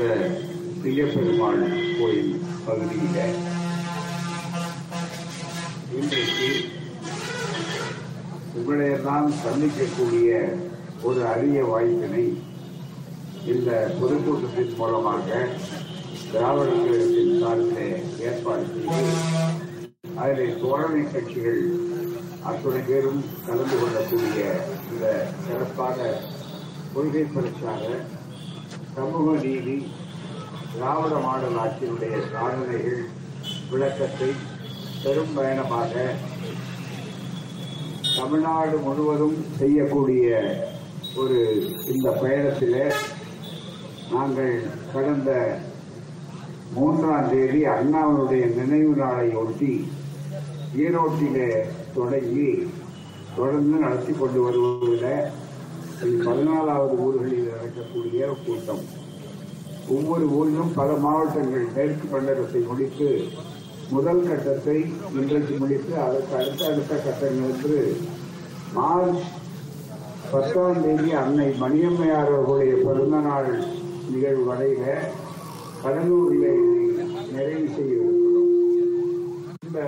இந்த சிங்கப்பெருமாள் கோயில் பகுதியில். இன்றைக்கு உங்களையெல்லாம் சந்திக்கக்கூடிய ஒரு அரிய வாய்ப்பினை இந்த பொதுக்கூட்டத்தின் மூலமாக திராவிட கழகத்தின் சார்பிலே ஏற்பாடு செய்து அதிலே தோழமை கட்சிகள் அத்துணை பேரும் கலந்து கொள்ளக்கூடிய இந்த சிறப்பான கொள்கை பிரச்சார சமூக நீதி திராவிட மாடல் ஆட்சியினுடைய சாதனைகள் விளக்கத்தை பெரும் பயணமாக தமிழ்நாடு முழுவதும் செய்யக்கூடிய ஒரு இந்த பயணத்தில் நாங்கள் கடந்த மூன்றாம் தேதி அண்ணாவினுடைய நினைவு நாளை ஒட்டி ஈரோட்டிலே தொடங்கி தொடர்ந்து நடத்தி கொண்டு வருவதில் பதினாலாவது ஊர்களில் நடக்கக்கூடிய கூட்டம். ஒவ்வொரு ஊரிலும் பல மாவட்டங்கள் மேற்கு மண்டலத்தை முடித்து முதல் கட்டத்தை இன்றைக்கு முடித்து அதற்கு அடுத்த அடுத்த கட்டங்களுக்கு மார்ச் பத்தாம் தேதி அன்னை மணியம்மையார் அவர்களுடைய பிறந்த நாள் நிகழ்வு வரையில கடலூரில் நிறைவு செய்ய இந்த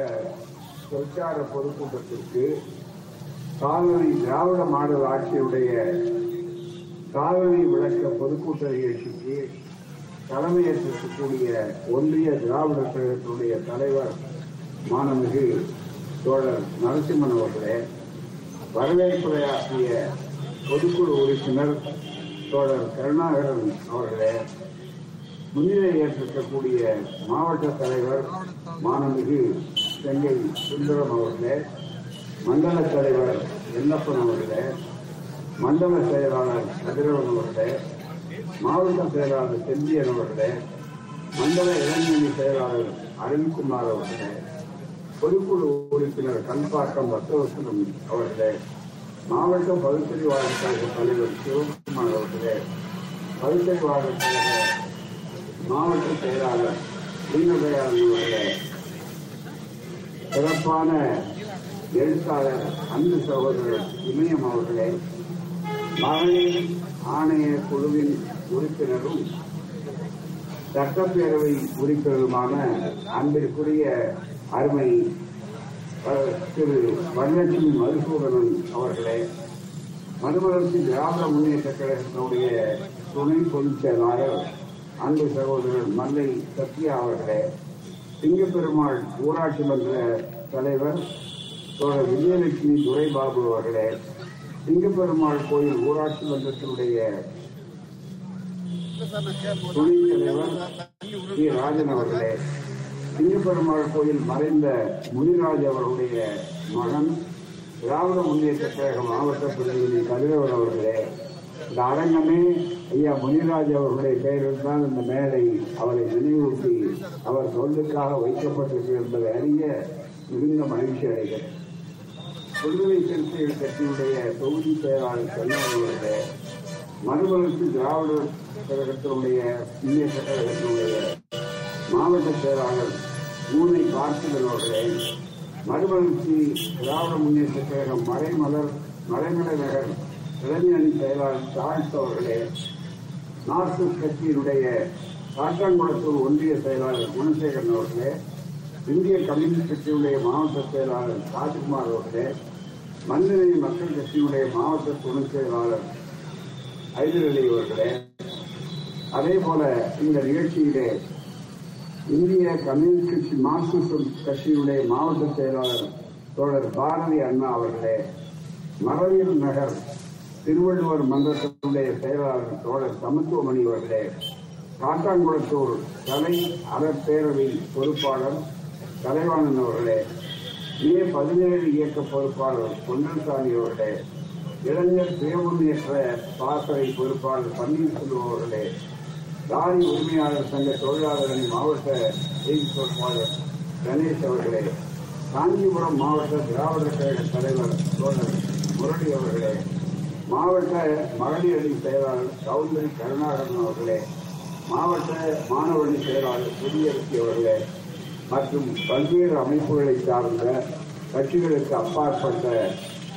பிரச்சார பொதுக்கூட்டத்திற்கு காவிரி திராவிட மாடல் ஆட்சியுடைய காவிரி விளக்க பொதுக்கூட்ட நிகழ்ச்சிக்கு தலைமையேற்றிருக்கக்கூடிய ஒன்றிய திராவிட கழகத்தினுடைய தலைவர் மாணமிகு தோழர் நரசிம்மன் அவர்களே வரவேற்புரையாற்றிய பொதுக்குழு உறுப்பினர் தோழர் கருணாகரன் அவர்களே முன்னிலை ஏற்றிருக்கக்கூடிய மாவட்ட தலைவர் மாணமிகு செங்கை சுந்தரம் அவர்களே மண்டல தலைவர் எல்லப்பன் அவர்களே மண்டல செயலாளர் கதிரவன் அவர்களே மாவட்ட செயலாளர் செந்தியன் அவர்களே மண்டல இளைஞரணி செயலாளர் அருண்குமார் அவர்களே பொதுக்குழு உறுப்பினர் கண்பாக்கம் வசவசனம் அவர்களே மாவட்ட பகுத்தறிவாளர் கழக தலைவர் சிவகுமார் அவர்களே பகுத்தறிவாளர் கழக மாவட்ட செயலாளர் தீனதயாளன் அவர்களே சிறப்பான எழுத்தாளர் அன்பு சகோதரர் இமயம் அவர்களே மகளிர் ஆணைய குழுவின் உறுப்பினரும் சட்டப்பேரவை உறுப்பினருமான அன்பிற்குரிய அருமை திரு வரலட்சுமி மதுசூதனன் அவர்களே மதுவளர்ச்சி திராவிட முன்னேற்ற கழகத்தினுடைய துணை பொதுச் செயலாளர் அன்பு சகோதரர் மல்லை சத்யா அவர்களே சிங்கப்பெருமாள் ஊராட்சி மன்ற தலைவர் தோழர் விஜயலட்சுமி துரைபாபு அவர்களே சிங்கப்பெருமாள் கோயில் ஊராட்சி மன்றத்தினுடைய துணை தலைவர் சி. ராஜன் அவர்களே சிங்கப்பெருமாள் கோயில் மறைந்த முனிராஜ் அவர்களுடைய மகன் திராவிட முன்னேற்ற கழக மாவட்ட பிரதிநிதி கதிரவன் அவர்களே இந்த அரங்கமே ஐயா முனிராஜ் அவர்களுடைய பெயரில் தான் இந்த மேடை அவரை நினைவூட்டி அவர் தொண்டுக்காக வைக்கப்பட்டிருக்கு என்பதை அறிய மிகுந்த மகிழ்ச்சி அடைகிறேன். விடுதலை சிறுத்தைகள் கட்சியினுடைய தொகுதி செயலாளர் செல்வன் அவர்களே மறுமலர்ச்சி திராவிட கழகத்தினுடைய முன்னேற்ற கழகத்தினுடைய மாவட்ட செயலாளர் மூனை பார்த்திபன் அவர்களே மறுமலர்ச்சி திராவிட முன்னேற்ற கழகம் மறைமலர் மறைமலை நகர் இளைஞரணி செயலாளர் சார்ஸ் அவர்களே மார்க்சிஸ்ட் கட்சியினுடைய காட்டாங்குளத்தூர் ஒன்றிய செயலாளர் குணசேகரன் அவர்களே இந்திய கம்யூனிஸ்ட் கட்சியுடைய மாவட்ட செயலாளர் ராஜ்குமார் அவர்களே மனிதநேய மக்கள் கட்சியுடைய மாவட்ட துணை செயலாளர் ஐதரலி அவர்களே அதே போல இந்த நிகழ்ச்சியிலே இந்திய கம்யூனிஸ்ட் கட்சி மார்க்சிஸ்ட் கட்சியினுடைய மாவட்ட செயலாளர் தோழர் பாரதி அண்ணா அவர்களே மரவீர் நகர் திருவள்ளுவர் மன்றத்தினுடைய செயலாளர் தோழர் சமத்துவமணி அவர்களே காட்டாங்குளத்தூர் கலை அறப்பேரவை பொறுப்பாளர் கலைவாணன் அவர்களே ஏ பதினேழு இயக்க பொறுப்பாளர் பொன்னன்சாமி அவர்களே இளைஞர் சுய முன்னேற்ற பாசறை பொறுப்பாளர் பன்னீர்செல்வம் அவர்களே லாரி உரிமையாளர் சங்க தொழிலாளர்களின் மாவட்ட செய்தி பொறுப்பாளர் கணேஷ் அவர்களே காஞ்சிபுரம் மாவட்ட திராவிடர் கழக தலைவர் தோழர் முரளி அவர்களே மாவட்ட மகளிர் அணி செயலாளர் சௌந்தரி கருணாகரன் அவர்களே மாவட்ட மாணவரணி செயலாளர் குடியரசி அவர்களே மற்றும் பல்வேறு அமைப்புகளை சார்ந்த கட்சிகளுக்கு அப்பாற்பட்ட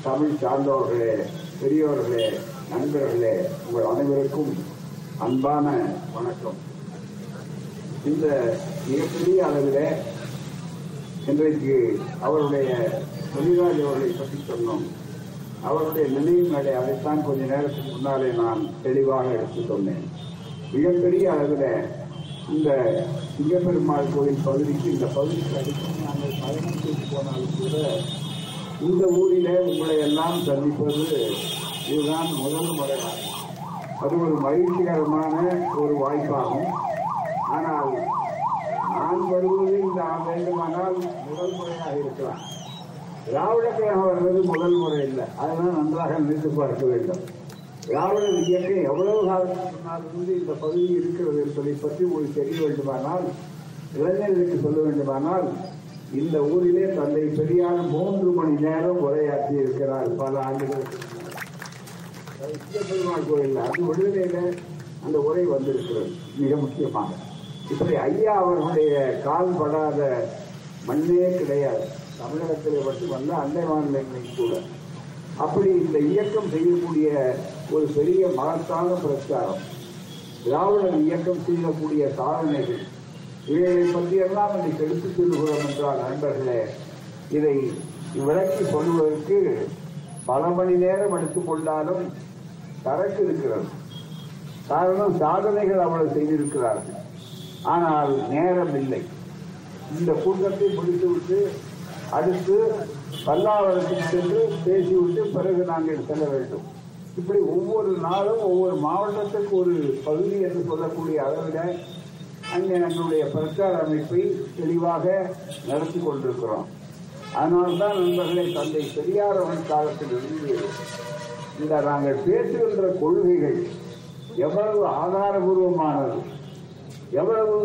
தமிழ் சார்ந்தவர்களே பெரியவர்களே நண்பர்களே உங்கள் அனைவருக்கும் அன்பான வணக்கம். இந்த மிகப்பெரிய அளவில் இன்றைக்கு அவருடைய தொழிலாளி அவர்களை பற்றி சொன்னோம். அவருடைய நினைவு மேலே அதைத்தான் கொஞ்ச நேரத்துக்கு முன்னாலே நான் தெளிவாக எடுத்து சொன்னேன் மிகப்பெரிய அளவில் இந்த சிங்கப்பெருமாள் கோயில் பகுதிக்கு இந்த பகுதிக்கு அடிக்கடி நாங்கள் பயணம் செய்து போனாலும் கூட இந்த ஊரிலே உங்களை எல்லாம் சந்திப்பது இதுதான் முதல் முறையாகும் அது ஒரு மகிழ்ச்சிகரமான ஒரு வாய்ப்பாகும். ஆனால் நான் வருவது இந்த வேண்டுமானால் முதல் முறையாக இருக்கலாம். திராவிட கழகம் வருவது முதல் முறை இல்லை. அதெல்லாம் நன்றாக நினைத்து பார்க்க வேண்டும். திராவிட இயக்கம் எவ்வளவு காலத்துக்கு முன்னால் இந்த பகுதி இருக்கிறது என்பதை பற்றி ஒரு தெரிய வேண்டுமானால் இளைஞர்களுக்கு சொல்ல வேண்டுமானால் இந்த ஊரிலே தந்தை பெரியார் மூன்று மணி நேரம் உரையாற்றி இருக்கிறார் பல ஆண்டுகளுக்கு பெருமாள் கோயில் அது விடுதலையில அந்த உரை வந்திருக்கிறது மிக முக்கியமாக. இப்படி ஐயா அவர்களுடைய கால் படாத மண்ணே கிடையாது. தமிழகத்திலே மட்டுமல்ல அண்டை மாநிலங்களில் கூட. அப்படி இந்த இயக்கம் செய்யக்கூடிய ஒரு பெரிய மகத்தான பிரச்சாரம். திராவிடர் இயக்கம் செய்யக்கூடிய சாதனைகள். இவைகளை பற்றியெல்லாம் இன்னைக்கு எடுத்துச் சொல்லுகிறோம் என்றால் நண்பர்களே இதை விளக்கி சொல்வதற்கு பல மணி நேரம் எடுத்துக்கொண்டாலும் சரக்கு இருக்கிறது. காரணம் சாதனைகள் அவ்வளவு செய்திருக்கிறார்கள். ஆனால் நேரம் இல்லை. இந்த கூட்டத்தை முடித்துவிட்டு அடுத்து பல்லாவரத்துக்கு சென்று பேசிவிட்டு பிறகு நாங்கள் செல்ல வேண்டும். இப்படி ஒவ்வொரு நாளும் ஒவ்வொரு மாவட்டத்துக்கு ஒரு பகுதி என்று சொல்லக்கூடிய அளவில் அங்கே நம்முடைய பிரச்சார அமைப்பை தெளிவாக நடத்தி கொண்டிருக்கிறோம். அதனால்தான் நண்பர்களை தந்தை பெரியார் அவன் காலத்திலிருந்து இந்த நாங்கள் பேசுகின்ற கொள்கைகள் எவ்வளவு ஆதாரபூர்வமானது எவ்வளவு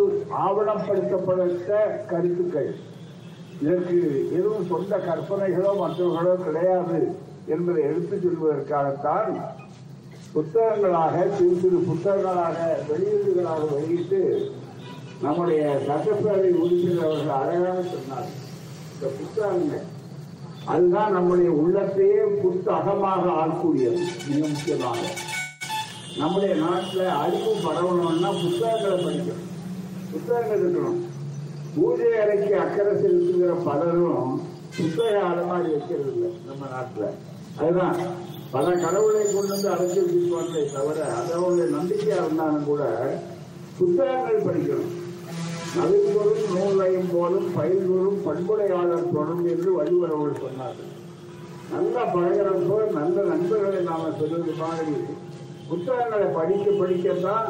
ஆவணப்படுத்தப்பட்ட கருத்துக்கள் இதற்கு எதுவும் சொந்த கற்பனைகளோ மற்றவர்களோ கிடையாது. என்பதை எடுத்துச் சொல்வதற்காகத்தான் புத்தகங்களாக சிறு சிறு புத்தகங்களாக வெளியீடுகளாக வெளியிட்டு நம்முடைய சட்டப்பேரவை உறுப்பினர் அவர்கள் அழகாக சொன்னார் இந்த புத்தகங்கள் அதுதான் நம்முடைய உள்ளத்தையே புத்தகமாக ஆக்கக்கூடியது மிக முக்கியமாக. நம்முடைய நாட்டில் அறிவு பரவணும்னா புத்தகங்களை படிக்கணும். புத்தகங்கள் இருக்கணும். பூஜை அறைக்கு அக்கறை செலுத்துகிற பலரும் புத்தக அலமாரி வைக்கிறது இல்லை நம்ம நாட்டில். அதுதான். பல கடவுளை கொண்டு வந்து அடைச்சி விடுவார்களே தவிர அதோட நம்பிக்கையா இருந்தாலும் கூட புத்தகங்கள் படிக்கணும். நவின்பொருள் நூலையும் போலும் பயில்வரும் பண்புடையாளர் தொடரும் என்று வழிவரவர்கள் சொன்னார்கள். நல்ல பழகிறப்போ நல்ல நண்பர்களை நாம சொல்வது மாதிரி. புத்தகங்களை படிக்க படிக்கத்தான்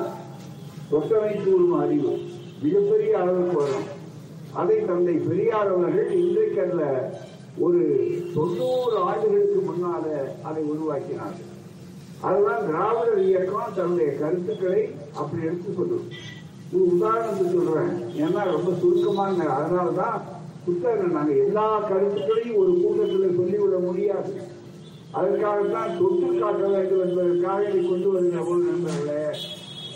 சொத்தமை கூறும் அறிவு. மிகப்பெரிய அளவுக்கு வரும். அதை தந்தை பெரியார் அவர்கள் இன்றைக்கு ஒரு தொண்ணூறு ஆண்டுகளுக்கு முன்னால அதை உருவாக்கினார்கள். அதுதான் திராவிடர் இயக்கம் தன்னுடைய கருத்துக்களை அப்படி எடுத்து சொல்லும் ஒரு உதாரணத்துக்கு சொல்றேன். ஏன்னா ரொம்ப சுருக்கமான அதனாலதான் புத்தகங்கள் நாங்கள் எல்லா கருத்துக்களையும் ஒரு கூட்டத்தில் சொல்லிவிட முடியாது. அதற்காகத்தான் தொட்டு காட்ட வேண்டும் என்பதற்காக இதை கொண்டு வருகிற ஒரு நண்பர்களே.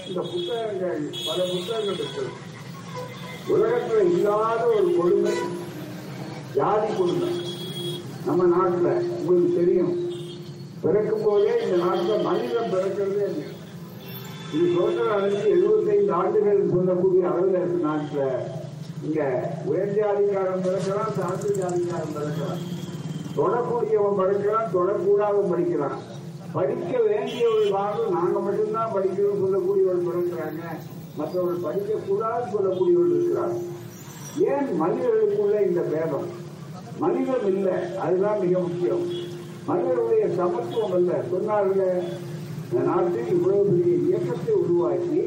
இந்த புத்தகங்கள் பல புத்தகங்கள் இருக்கிறது உலகத்தில் இல்லாத ஒரு கொடுமை. ஜாதி கொடுமை நம்ம நாட்டில் உங்களுக்கு தெரியும். பிறக்கும் போதே இந்த நாட்டில் மனிதன் பிறக்கிறதே இல்லை. இது சுதந்திரம் அடைஞ்சு எழுபத்தைந்து ஆண்டுகள் சொல்லக்கூடிய அளவில் இருக்கு நாட்டில். இங்க உயர் ஜாதிக்காரன் பிறக்கிறான் தாழ்ந்து ஜாதிக்காரன் பிறக்கிறான். தொடக்கூடியவன் படிக்கிறான் தொடக்கூடாதவன் படிக்கிறான். படிக்க வேண்டியவர்களாக நாங்க மட்டும்தான் படிக்கணும்னு சொல்லக்கூடியவர்கள் பிறக்கிறாங்க. மற்றவர்கள் படிக்க கூடாது சொல்லக்கூடியவர்கள் இருக்கிறார் ஏன் மனிதர்களுக்குள்ள இந்த பேதம்? மனிதம் இல்லை அதுதான் மிக முக்கியம். மனிதனுடைய சமத்துவம் அல்ல. சொன்னார்கள் இந்த நாட்டில் இவ்வளவு பெரிய இயக்கத்தை உருவாக்கி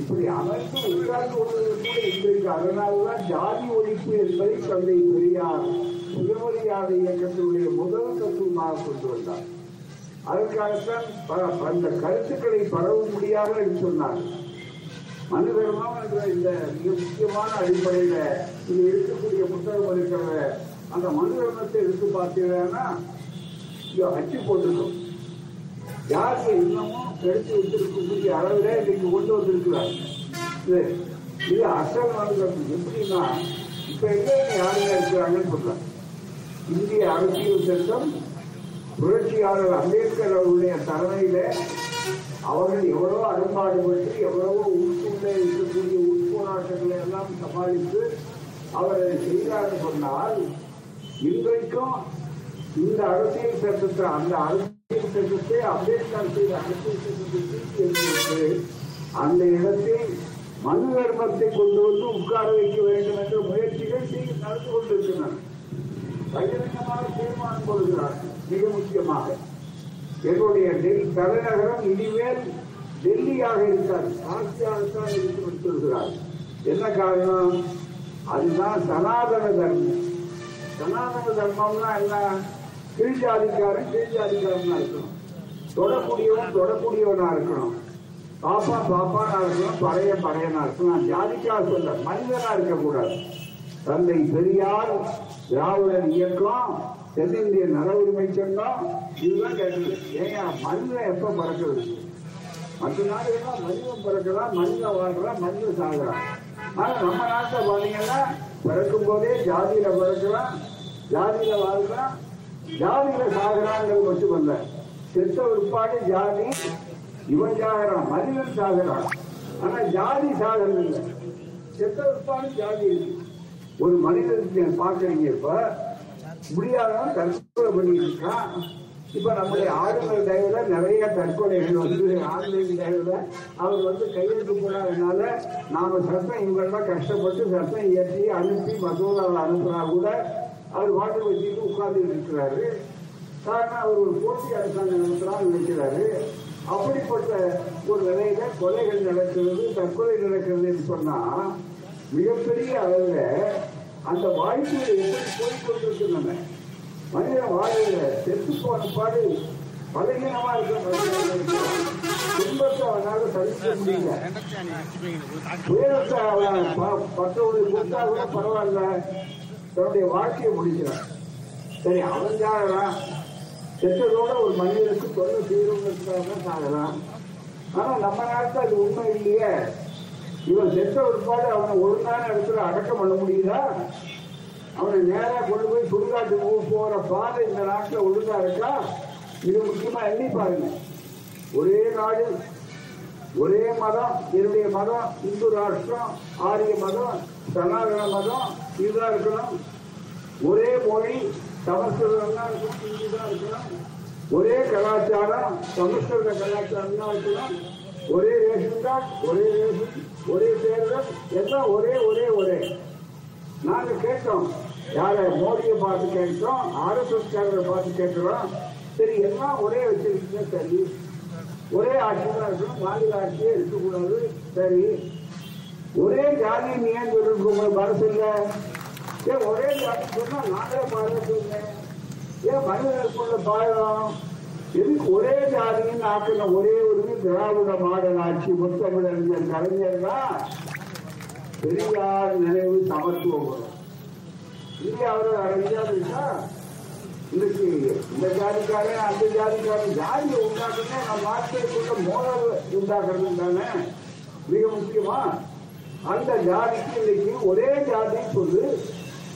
இப்படி அமைப்பு உருவாக்கி கொள்வது கூட இன்றைக்கு அதனால்தான் ஜாதி ஒழிப்பு என்பதை தந்தை பெரியார் சுயமரியாதை இயக்கத்தினுடைய முதல் தத்துவமாக கொண்டு வந்தார். அதற்காகத்தான் அந்த கருத்துக்களை பரவ முடியாது என்று சொன்னார். மனு தர்மம் என்ற இந்த மிக முக்கியமான அடிப்படையில இங்க இருக்கக்கூடிய புத்தகம் இருக்கிற அந்த மனு எடுத்து பார்த்தீங்கன்னா இங்க அச்சு போட்டிருக்கும். யாருக்கு இன்னமும் கெடுத்து வச்சிருக்கக்கூடிய அளவிலே இன்னைக்கு கொண்டு வந்திருக்கிறார்? இது இது அசல் மனு எப்படின்னா இப்ப எங்க யாருங்க இருக்கிறாங்கன்னு சொல்றாங்க இந்திய அரசியல் சட்டம் புரட்சியாளர் அம்பேத்கர் அவருடைய தலைமையில அவர்கள் எவ்வளவு அரும்பாடுபட்டு எவ்வளவோ உட்கொண்டே இருக்கக்கூடிய உட்போராட்டங்களை எல்லாம் சமாளித்து அவர் அதை செய்தார் சொன்னால் இன்றைக்கும் இந்த அரசியல் சட்டத்தை அந்த அரசியல் சட்டத்தை அம்பேத்கர் செய்த அரசியல் சட்டத்தை தூக்கி அந்த இடத்தில் மனு தர்மத்தை கொண்டு வந்து உட்கார வைக்க வேண்டும் என்ற முயற்சிகள் செய்து நடந்து கொண்டிருக்கின்றன பகிரங்கமாக தீர்மானம் கொள்கிறார் மிக முக்கியமாக என்னுடைய டெல்லி தலைநகரம் இனிமேல் டெல்லியாக இருக்காது ஆசியாகத்தான் இருந்து சொல்கிறார் என்ன காரணம்? அதுதான் சனாதன தர்மம். சனாதன தர்மம்னா என்ன? கீழ்ஜாதிக்காரன் ஜாதிக்காரன் இருக்கணும். தொடக்கூடியவன் தொடக்கூடியவனா இருக்கணும். பாப்பா பாப்பானா இருக்கணும் பழைய பழையனா இருக்கணும். ஜாதிக்காக சொல்ல மனிதனா இருக்கக்கூடாது. தந்தை பெரியார் திராவிடர் இயக்கம் தென்னிந்திய நல உரிமை சங்கம் இதுதான் கேட்டது. ஏன் மனிதன் எப்ப பறக்கிறது மற்ற நாடுகள்லாம் மனிதன் பிறக்கிறான் மனிதன் வாழ்றான் மனிதன் சாகுறான். ஆனா நம்ம நாட்டில் பாத்தீங்கன்னா பிறக்கும் போதே ஜாதியில பிறக்கலாம் ஜாதியில வாழ்றான் ஜாதியில சாகுறாங்கிறது மட்டும் அல்ல செத்த உட்பாடு ஜாதி இவன் சாகிறான் மனிதன் சாகிறான். ஆனா ஜாதி சாகிறது இல்லை. செத்த உட்பாடு ஜாதி இருக்கு. ஒரு மனிதனுக்கு பாக்குறீங்க இப்ப முடியாதவன் தற்கொலை பண்ணிட்டு இருக்கான். இப்ப நம்முடைய ஆளுநர் தயவுல நிறைய தற்கொலைகள் வந்து ஆன்லைன் தயவுல அவர் வந்து கையெழுத்து போடாதனால நாம சட்டம் இவங்கெல்லாம் கஷ்டப்பட்டு சட்டம் இயற்றி அனுப்பி மசோதாவை அனுப்புனா கூட அவர் வாட்டு வச்சுட்டு உட்கார்ந்து இருக்கிறாரு. காரணம் அவர் ஒரு போட்டி அரசாங்கம் நடத்தலாம் நினைக்கிறாரு. அப்படிப்பட்ட ஒரு நிலையில கொலைகள் நடக்கிறது தற்கொலை நடக்கிறதுன்னு சொன்னா மிகப்பெரிய அளவுல அந்த வாய்ப்புகள் எப்படி போய்கொண்டிருக்கின்றன மனிதன் வாழையில செத்து போன பாடு பலகீனமா இருக்க துன்பத்தை அவனால சகிக்க முடியல. துயரத்தை அவன் ப- கொடுத்தா கூட பரவாயில்ல. தன்னுடைய வாழ்க்கையை முடிக்கிறான். சரி அவன் சாகலாம். செத்ததோட ஒரு மனிதனுக்கு தொல்லை செய்யறவங்களுக்காக தான் சாகலாம். ஆனா நம்ம நாட்டில் அது உண்மை இல்லையே. இவன் செத்த ஒருபாடு அவனை ஒரு ஒழுங்கான இடத்துல அடக்கம் பண்ண முடியுதா? அவனை நேரா கொண்டு போய் சுடுகாட்டு போற பாதை இந்த நாட்டுல ஒழுங்கா இருக்கா? இது முக்கியமா எண்ணி பாருங்க. ஒரே நாடு ஒரே மதம் என்னுடைய மதம் இந்து ராஷ்டிரம் ஆரிய மதம் சனாதன மதம் இதுதான் இருக்கணும். ஒரே மொழி சமஸ்கிருதம் தான் இருக்கணும் ஹிந்தி தான் இருக்கணும். ஒரே கலாச்சாரம் சமஸ்கிருத கலாச்சாரம் தான் இருக்கணும். ஒரே ரேஷன் கார்டு ஒரே ரேஷன் ஒரே தேர்தல் எல்லாம் ஒரே ஒரே ஒரே. நாங்க கேட்டோம். யார மோடியை பார்த்து கேட்டோம் ஆர்எஸ்எஸ் காரரை பார்த்து கேட்கிறோம் சரி எல்லாம் ஒரே வச்சிருக்கீங்க சரி. ஒரே ஆட்சி இருக்கணும் மாநில ஆட்சியே இருக்கக்கூடாது சரி. ஒரே ஜாதி நீ ஏன் சொல்லிருக்க உங்க மனசுல ஏன் ஒரே ஜாதி சொன்னா நாங்களே பாதுகாத்துங்க ஏன் மனிதர்களுக்குள்ள பாயம் எதுக்கு ஒரே ஜாதின்னு ஆக்கின ஒரே ஒரு திராவிட மாடல் ஆட்சி முத்தமிழறிஞர் கலைஞர் தான் பெரியார் நினைவு சமத்துவம் வரும் இந்தியாவில் அறிஞர் இருக்கா இன்னைக்கு இந்த ஜாதிக்காரன் அந்த ஜாதிக்காரன் ஜாதியை உண்டாக்குன்னா நம்ம நாட்டுக்குள்ள மோதல் உண்டாக்குறது தானே? மிக முக்கியமா அந்த ஜாதிக்கு இன்னைக்கு ஒரே ஜாதி சொல்லு.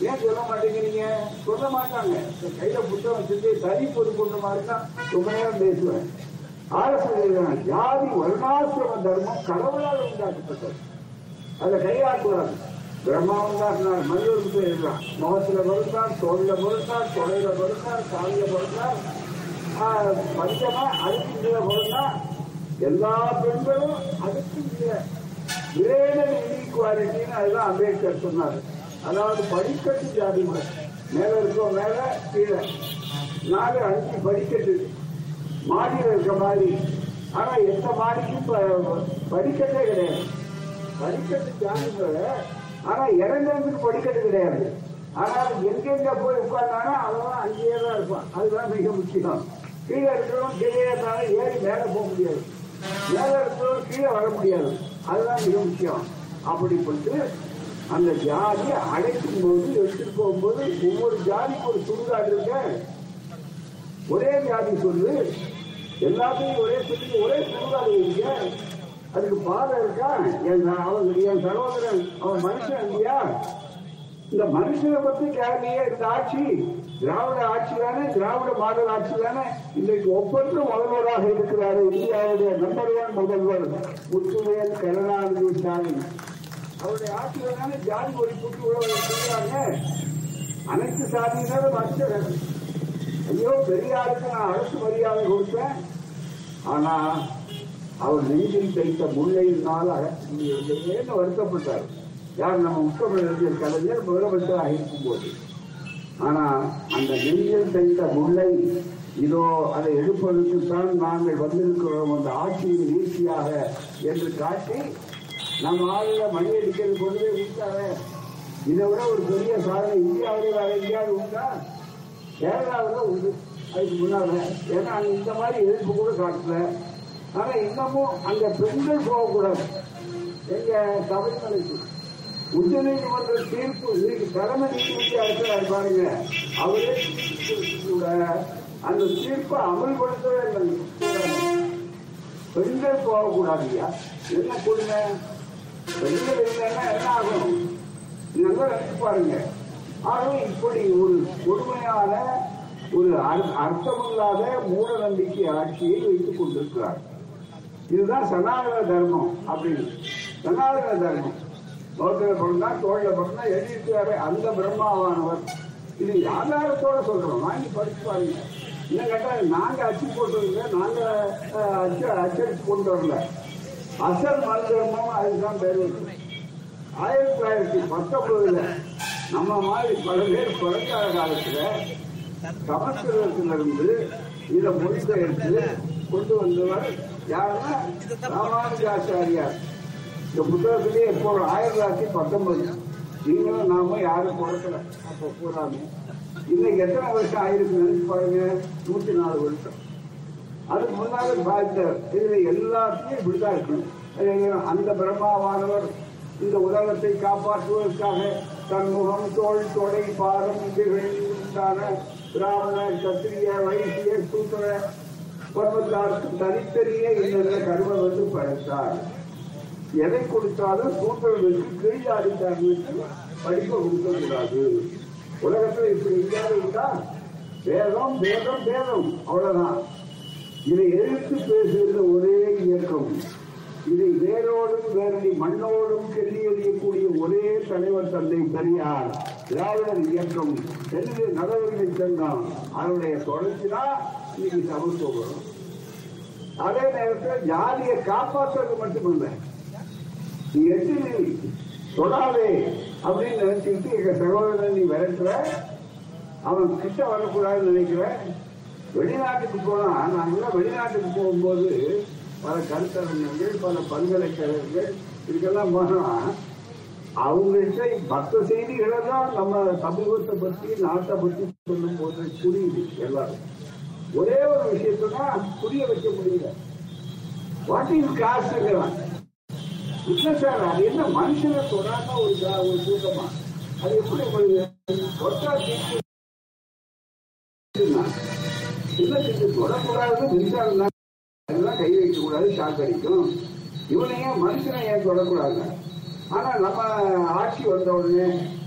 ஏன் சொல்ல மாட்டேங்கிறீங்க? சொல்ல மாட்டாங்க. கையில புத்தகம் வச்சுட்டு தனி பொது கொண்ட மாதிரி தான் ரொம்ப நேரம் பேசுவேன். ஆலோசனை ஜாதி வருணாசிரம தர்மம் கடவுளால் உண்டாக்கப்பட்டது. அதை கையாட்டுவார் பிரம்மா உண்டாக்குனார் மனிதருக்கு எழுதலாம் முகத்துல பொறுத்தார் தோல்ல பொறுத்தார் தொலைல பொறுத்தார் காலில பொறுத்தார் பஞ்சமா அதுக்கு பொறுத்தா எல்லா பெண்களும் அதுக்கு கிரேடட் இன்இக்வாலிட்டின்னு அதுதான் அம்பேத்கர் சொன்னார். அதாவது படிக்கட்டு ஜாதி முறை. மேல இருக்கோம் மேல கீழே. நாலு அஞ்சு படிக்கட்டு. மாடியில் இருக்க மாதிரி. ஆனா எந்த மாடிக்கும் படிக்கட்டே கிடையாது. படிக்கட்டு ஜாதிகளை ஆனா இறங்குறதுக்கு படிக்கட்டு கிடையாது. ஆனால் எங்கெங்க போய் உட்கார்ந்தானோ அவன் அங்கேயே தான் இருப்பான். அதுதான் மிக முக்கியம். கீழே இருக்கிறவன் கீழே இருந்தாலும் ஏறி மேலே போக முடியாது. மேலே இருக்கிறவன் கீழே வர முடியாது. அதுதான் மிக முக்கியம். அப்படிப்பட்டு அந்த ஜாதியை அழைக்கும் போது எடுத்துட்டு போகும்போது ஒவ்வொரு ஜாதிக்கு ஒரு சுடுகாடு இருக்க. ஒரே ஜாதி சொல்லு. எல்லாத்தையும் ஒரே சொல்லி ஒரே சுடுகாடு இருக்க அதுக்கு பாதை இருக்கா? என் அவன் என் சகோதரன் அவன் மனுஷன் இல்லையா? இந்த மனுஷனை பத்தி கேள்வியே இந்த ஆட்சி திராவிட ஆட்சி தானே திராவிட மாடல் ஆட்சி தானே. இன்றைக்கு ஒவ்வொன்றும் முதல்வராக இருக்கிறாரு. இந்தியாவுடைய நம்பர் ஒன் முதல்வர் முத்துவேல் கருணாநிதி ஸ்டாலின். அவருடைய ஆட்சியில தானே ஜாதி ஒழிப்புக்கு இவ்வளவு அனைத்து சாதியினரும் அச்சகர் ஐயோ பெரியாருக்கு நான் அரசு மரியாதை கொடுத்தேன். ஆனா அவர் நெஞ்சில் தைத்த முல்லையினால் அகற்ற வருத்தப்பட்டார். யார் நம்ம முத்தமிழறிஞர் கலைஞர் முதலமைச்சராக இருக்கும்போது. ஆனா அந்த நெஞ்சில் தைத்த முல்லை இதோ அதை எடுப்பதற்குத்தான் நாங்கள் வந்திருக்கிறோம் அந்த ஆட்சியின் வீழ்ச்சியாக என்று காட்டி நம்ம ஆளுல மணி அடிக்கிறது கொண்டு போய் விட்டாங்க இதை விட ஒரு பெரிய சாதனை இந்தியாவிலே வேற எங்கேயாவது உண்டா? கேரளாவில் உண்டு. அதுக்கு முன்னால. ஏன்னா இந்த மாதிரி எதிர்ப்பு கூட காட்டல. ஆனா இன்னமும் அங்க பெண்கள் போகக்கூடாது. எங்க சபரிமலைக்கு உச்ச நீதிமன்ற தீர்ப்பு இன்னைக்கு தலைமை நீதிபதி அரசு பாருங்க. அவரே கூட அந்த தீர்ப்பை அமல்படுத்தவே இல்லை. பெண்கள் போகக்கூடாதுயா என்ன கொடுமை? பெண்கள் இல்லைன்னா என்ன ஆகும்? நல்லா நினைச்சு பாருங்க. ஆகவே இப்படி ஒரு கொடுமையான ஒரு அர்த்தமில்லாத மூட நம்பிக்கை ஆட்சியை வைத்துக் கொண்டிருக்கிறார். இதுதான் சனாதன தர்மம் அப்படின்னு. சனாதன தர்மம். பௌத்தல பிறந்தா தோழல பிறந்தா எழுதியிருக்காரு அந்த பிரம்மாவானவர். இது ஆதாரத்தோட சொல்றோம். வாங்கி படிச்சு பாருங்க. இன்னும் கேட்டா நாங்க அச்சு போட்டுருங்க நாங்க அச்சு அச்சடிச்சு கொண்டு வரல. அசல் மந்திரமும் அதுதான் பேர் ஆயிரத்தி தொள்ளாயிரத்தி பத்தொன்பதுல நம்ம மாதிரி பல பேர் பிறக்காத காலத்துல சமஸ்கிருதத்திலிருந்து இதை மொழிபெயர்த்து கொண்டு வந்தவர் யாருன்னா ராமானுஜாச்சாரியார் இந்த புத்தகத்திலே இப்போ ஆயிரத்தி தொள்ளாயிரத்தி பத்தொன்பது நீங்களும் நாம யாரும் பிறக்கல அப்போ பூராமே இன்னைக்கு எத்தனை வருஷம் ஆயிருக்கு நினைச்சு பாருங்க நூத்தி நாலு வருஷம் அதுக்கு முன்னால பாதித்தார் இதுல எல்லாத்தையும் இப்படிதான் இருக்கணும் அந்த பிரம்மாவானவர் இந்த உலகத்தை காப்பாற்றுவதற்காக தன் முகம் தோல் தொடை பாரம் இதுகளில் உண்டான பிராமண கத்திரிய வைசிய சூத்திர பருவத்தாருக்கு தனித்தனியே இந்த கருமை வந்து படைத்தார். எதை கொடுத்தாலும் சூத்திரனுக்கு கீழாடித்தார்களுக்கு படிப்பை கொடுக்க கூடாது உலகத்துல இப்படி இல்லாத உண்டா வேதம் வேதம் வேதம் அவ்வளவுதான். இதை எதிர்த்து பேசுகிற ஒரே இயக்கம். இதை வேரோடும் வேரடி மண்ணோடும் கெல்லி எறியக்கூடிய ஒரே தலைவர் தந்தை பெரியார். திராவிடர் இயக்கம். என்று நடவடிக்கை சங்கம். அதனுடைய தொடர்ச்சி தான் இன்னைக்கு சமத்துவம் அதே நேரத்தில் ஜாதியை காப்பாற்றுறது மட்டுமில்லை நீ எட்டு நீ தொடாதே அப்படின்னு நினைச்சுக்கிட்டு எங்க சகோதரன் நீ விரட்டுற. அவன் கிட்ட வரக்கூடாதுன்னு நினைக்கிற. வெளிநாட்டுக்கு போனா நாங்கெல்லாம் வெளிநாட்டுக்கு போகும்போது பல கருத்தரங்கங்கள் பல பல்கலைக்கழகங்கள் இதுக்கெல்லாம் போனா அவங்கள்ட்ட மற்ற செய்திகளை தான் நம்ம சமூகத்தை பற்றி நாட்டை பற்றி சொல்லும் போது புரியுது எல்லாரும். ஒரே ஒரு விஷயத்தை தான் புரிய வைக்க முடியல. வாட் இஸ் காசுங்கிறான் இல்லை சார் அது என்ன மனுஷனை தொடாம ஒரு ஒரு கூட்டமா அது எப்படி உங்களுக்கு தொட்டா தீர்ப்பு இல்ல இது தொடக்கூடாது மின்சாரம் தான் அதெல்லாம் கை வைக்க கூடாது ஷாக் அடிக்கும் ஏன் மனுஷனை ஏன் தொடக்கூடாது ஆனா நம்ம ஆட்சி வந்த உடனே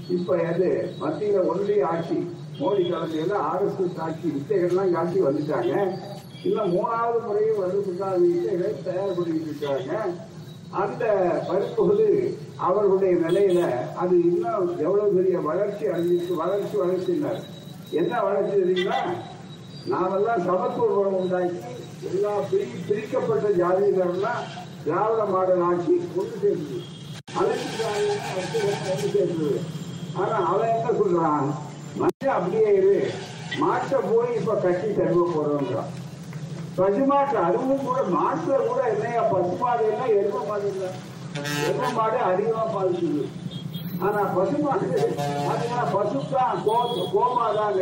இப்ப அது மத்தியில ஒன்றிய ஆட்சி. மோடி தலைமையில ஆர்எஸ்எஸ் ஆட்சி வித்தைகள்லாம் காட்டி வந்துட்டாங்க. இல்லை மூணாவது முறையும் வர்றதுக்கான வித்தைகளை தயார் பண்ணிட்டு இருக்காங்க. அந்த பருப்புகள் அவர்களுடைய நிலையில அது இன்னும் எவ்வளவு பெரிய வளர்ச்சி அடைஞ்சிருக்கு? வளர்ச்சி வளர்ச்சினார் என்ன வளர்ச்சி தெரியுங்களா நாமெல்லாம் சமத்துவம் உண்டாக்கி எல்லா பிரி பிரிக்கப்பட்ட ஜாதியினரெல்லாம் திராவிட மாடல் ஆட்சி கொண்டு சேர்ந்தது. அனைத்து ஜாதியினரும் கொண்டு சேர்ந்தது. ஆனா அவன் என்ன சொல்றான்? மனுஷன் அப்படியே இரு. மாட்டை போய் இப்ப கட்டி தருவ போறோங்கிறான் பசுமாட்டு அதுவும் கூட மாட்டுல கூட என்னையா பசுமாடு என்ன எரும மாடு இல்ல. எரும மாடு அதிகமா பாதிக்குது. ஆனா பசுமாடு அதுதான் பசுத்தான் கோ கோமாதான்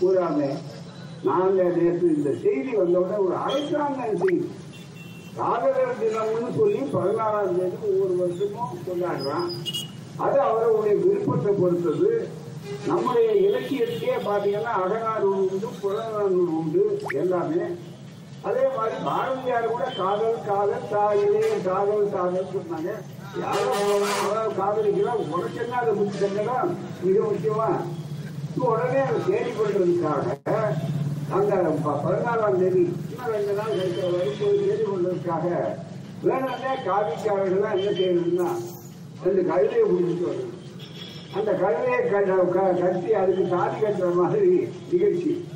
கூறாமே நாங்க நேற்று இந்த செய்தி வந்தவுடனே ஒரு அரசாங்க செய்தி. காதலர் தினம்னு சொல்லி பதினாறாம் தேதி ஒவ்வொரு வருஷமும் கொண்டாடுறான். அது அவருடைய விருப்பத்தை பொறுத்தது. நம்முடைய இலக்கியத்திலே பாத்தீங்கன்னா அகநாடு உண்டு புறநானூறு உண்டு எல்லாமே. அதே மாதிரி பாரதியார் கூட காதல் காதல் தாயிலே காதல் காதல் சொன்னாங்க. யாரும் அதாவது காதலிக்கலாம் உனக்கு என்ன அதை முடிச்சுட்டா மிக முக்கியமா உடனே அதை தேடி கொள்றதுக்காக அந்த ப- பதினாறாம் தேதி இன்னும் ரெண்டு நாள் கழிக்கிற வரைக்கும் தேடி கொள்றதுக்காக வேணும்னே காவிக்காரர்கள் என்ன செய்யணும்னா ரெண்டு கழுதையை முடிஞ்சுட்டு வரணும். அந்த கழுதையை க- க- கட்டி அதுக்கு தாடி கட்டுற மாதிரி நிகழ்ச்சி.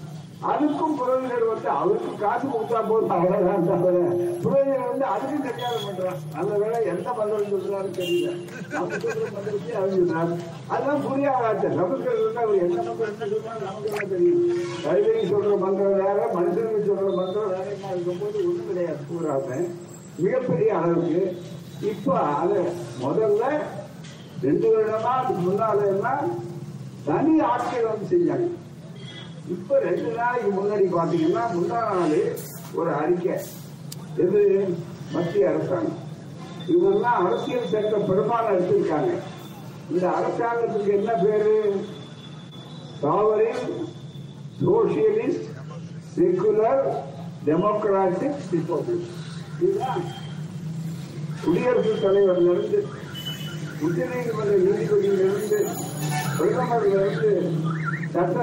அதுக்கும் புரோகிதர் வந்து அவருக்கு காசு கொடுத்தா போதும் அவ்வளவுதான் தவிர புரோகிதர் வந்து அதுக்கும் கல்யாணம் பண்றான். அந்த வேலை எந்த மந்திரம் சொல்றாரு தெரியல. நம்ம மந்திரத்தை அவர் சொல்றாரு அதெல்லாம் புரியாத நமக்கு வந்து அவர் எந்த மந்திரம் சொல்றாரு நமக்கு தெரியும். கழுதைக்கு சொல்ற மந்திரம் வேற மனுஷனுக்கு சொல்ற மந்திரம் வேற இருக்கும்போது ஒண்ணும் கிடையாது. கூறாம மிகப்பெரிய அளவுக்கு இப்ப அது முதல்ல ரெண்டு வருடமா அதுக்கு முன்னால எல்லாம் தனி ஆட்சேபம் வந்து செஞ்சாங்க இப்ப ரெண்டு நாளைக்கு முன்னாடி பாத்தீங்கன்னா முந்தா நாள் ஒரு அறிக்கை. எது? மத்திய அரசாங்கம். இவங்கெல்லாம் அரசியல் சட்ட பெரும்பாலும் எடுத்திருக்காங்க. இந்த அரசாங்கத்துக்கு என்ன பேரு? Sovereign socialist secular democratic republic. இதுதான் குடியரசுத் தலைவர்ல இருந்து உச்சநீதிமன்ற நீதிபதியிலிருந்து பிரதமர்ல இருந்து சட்ட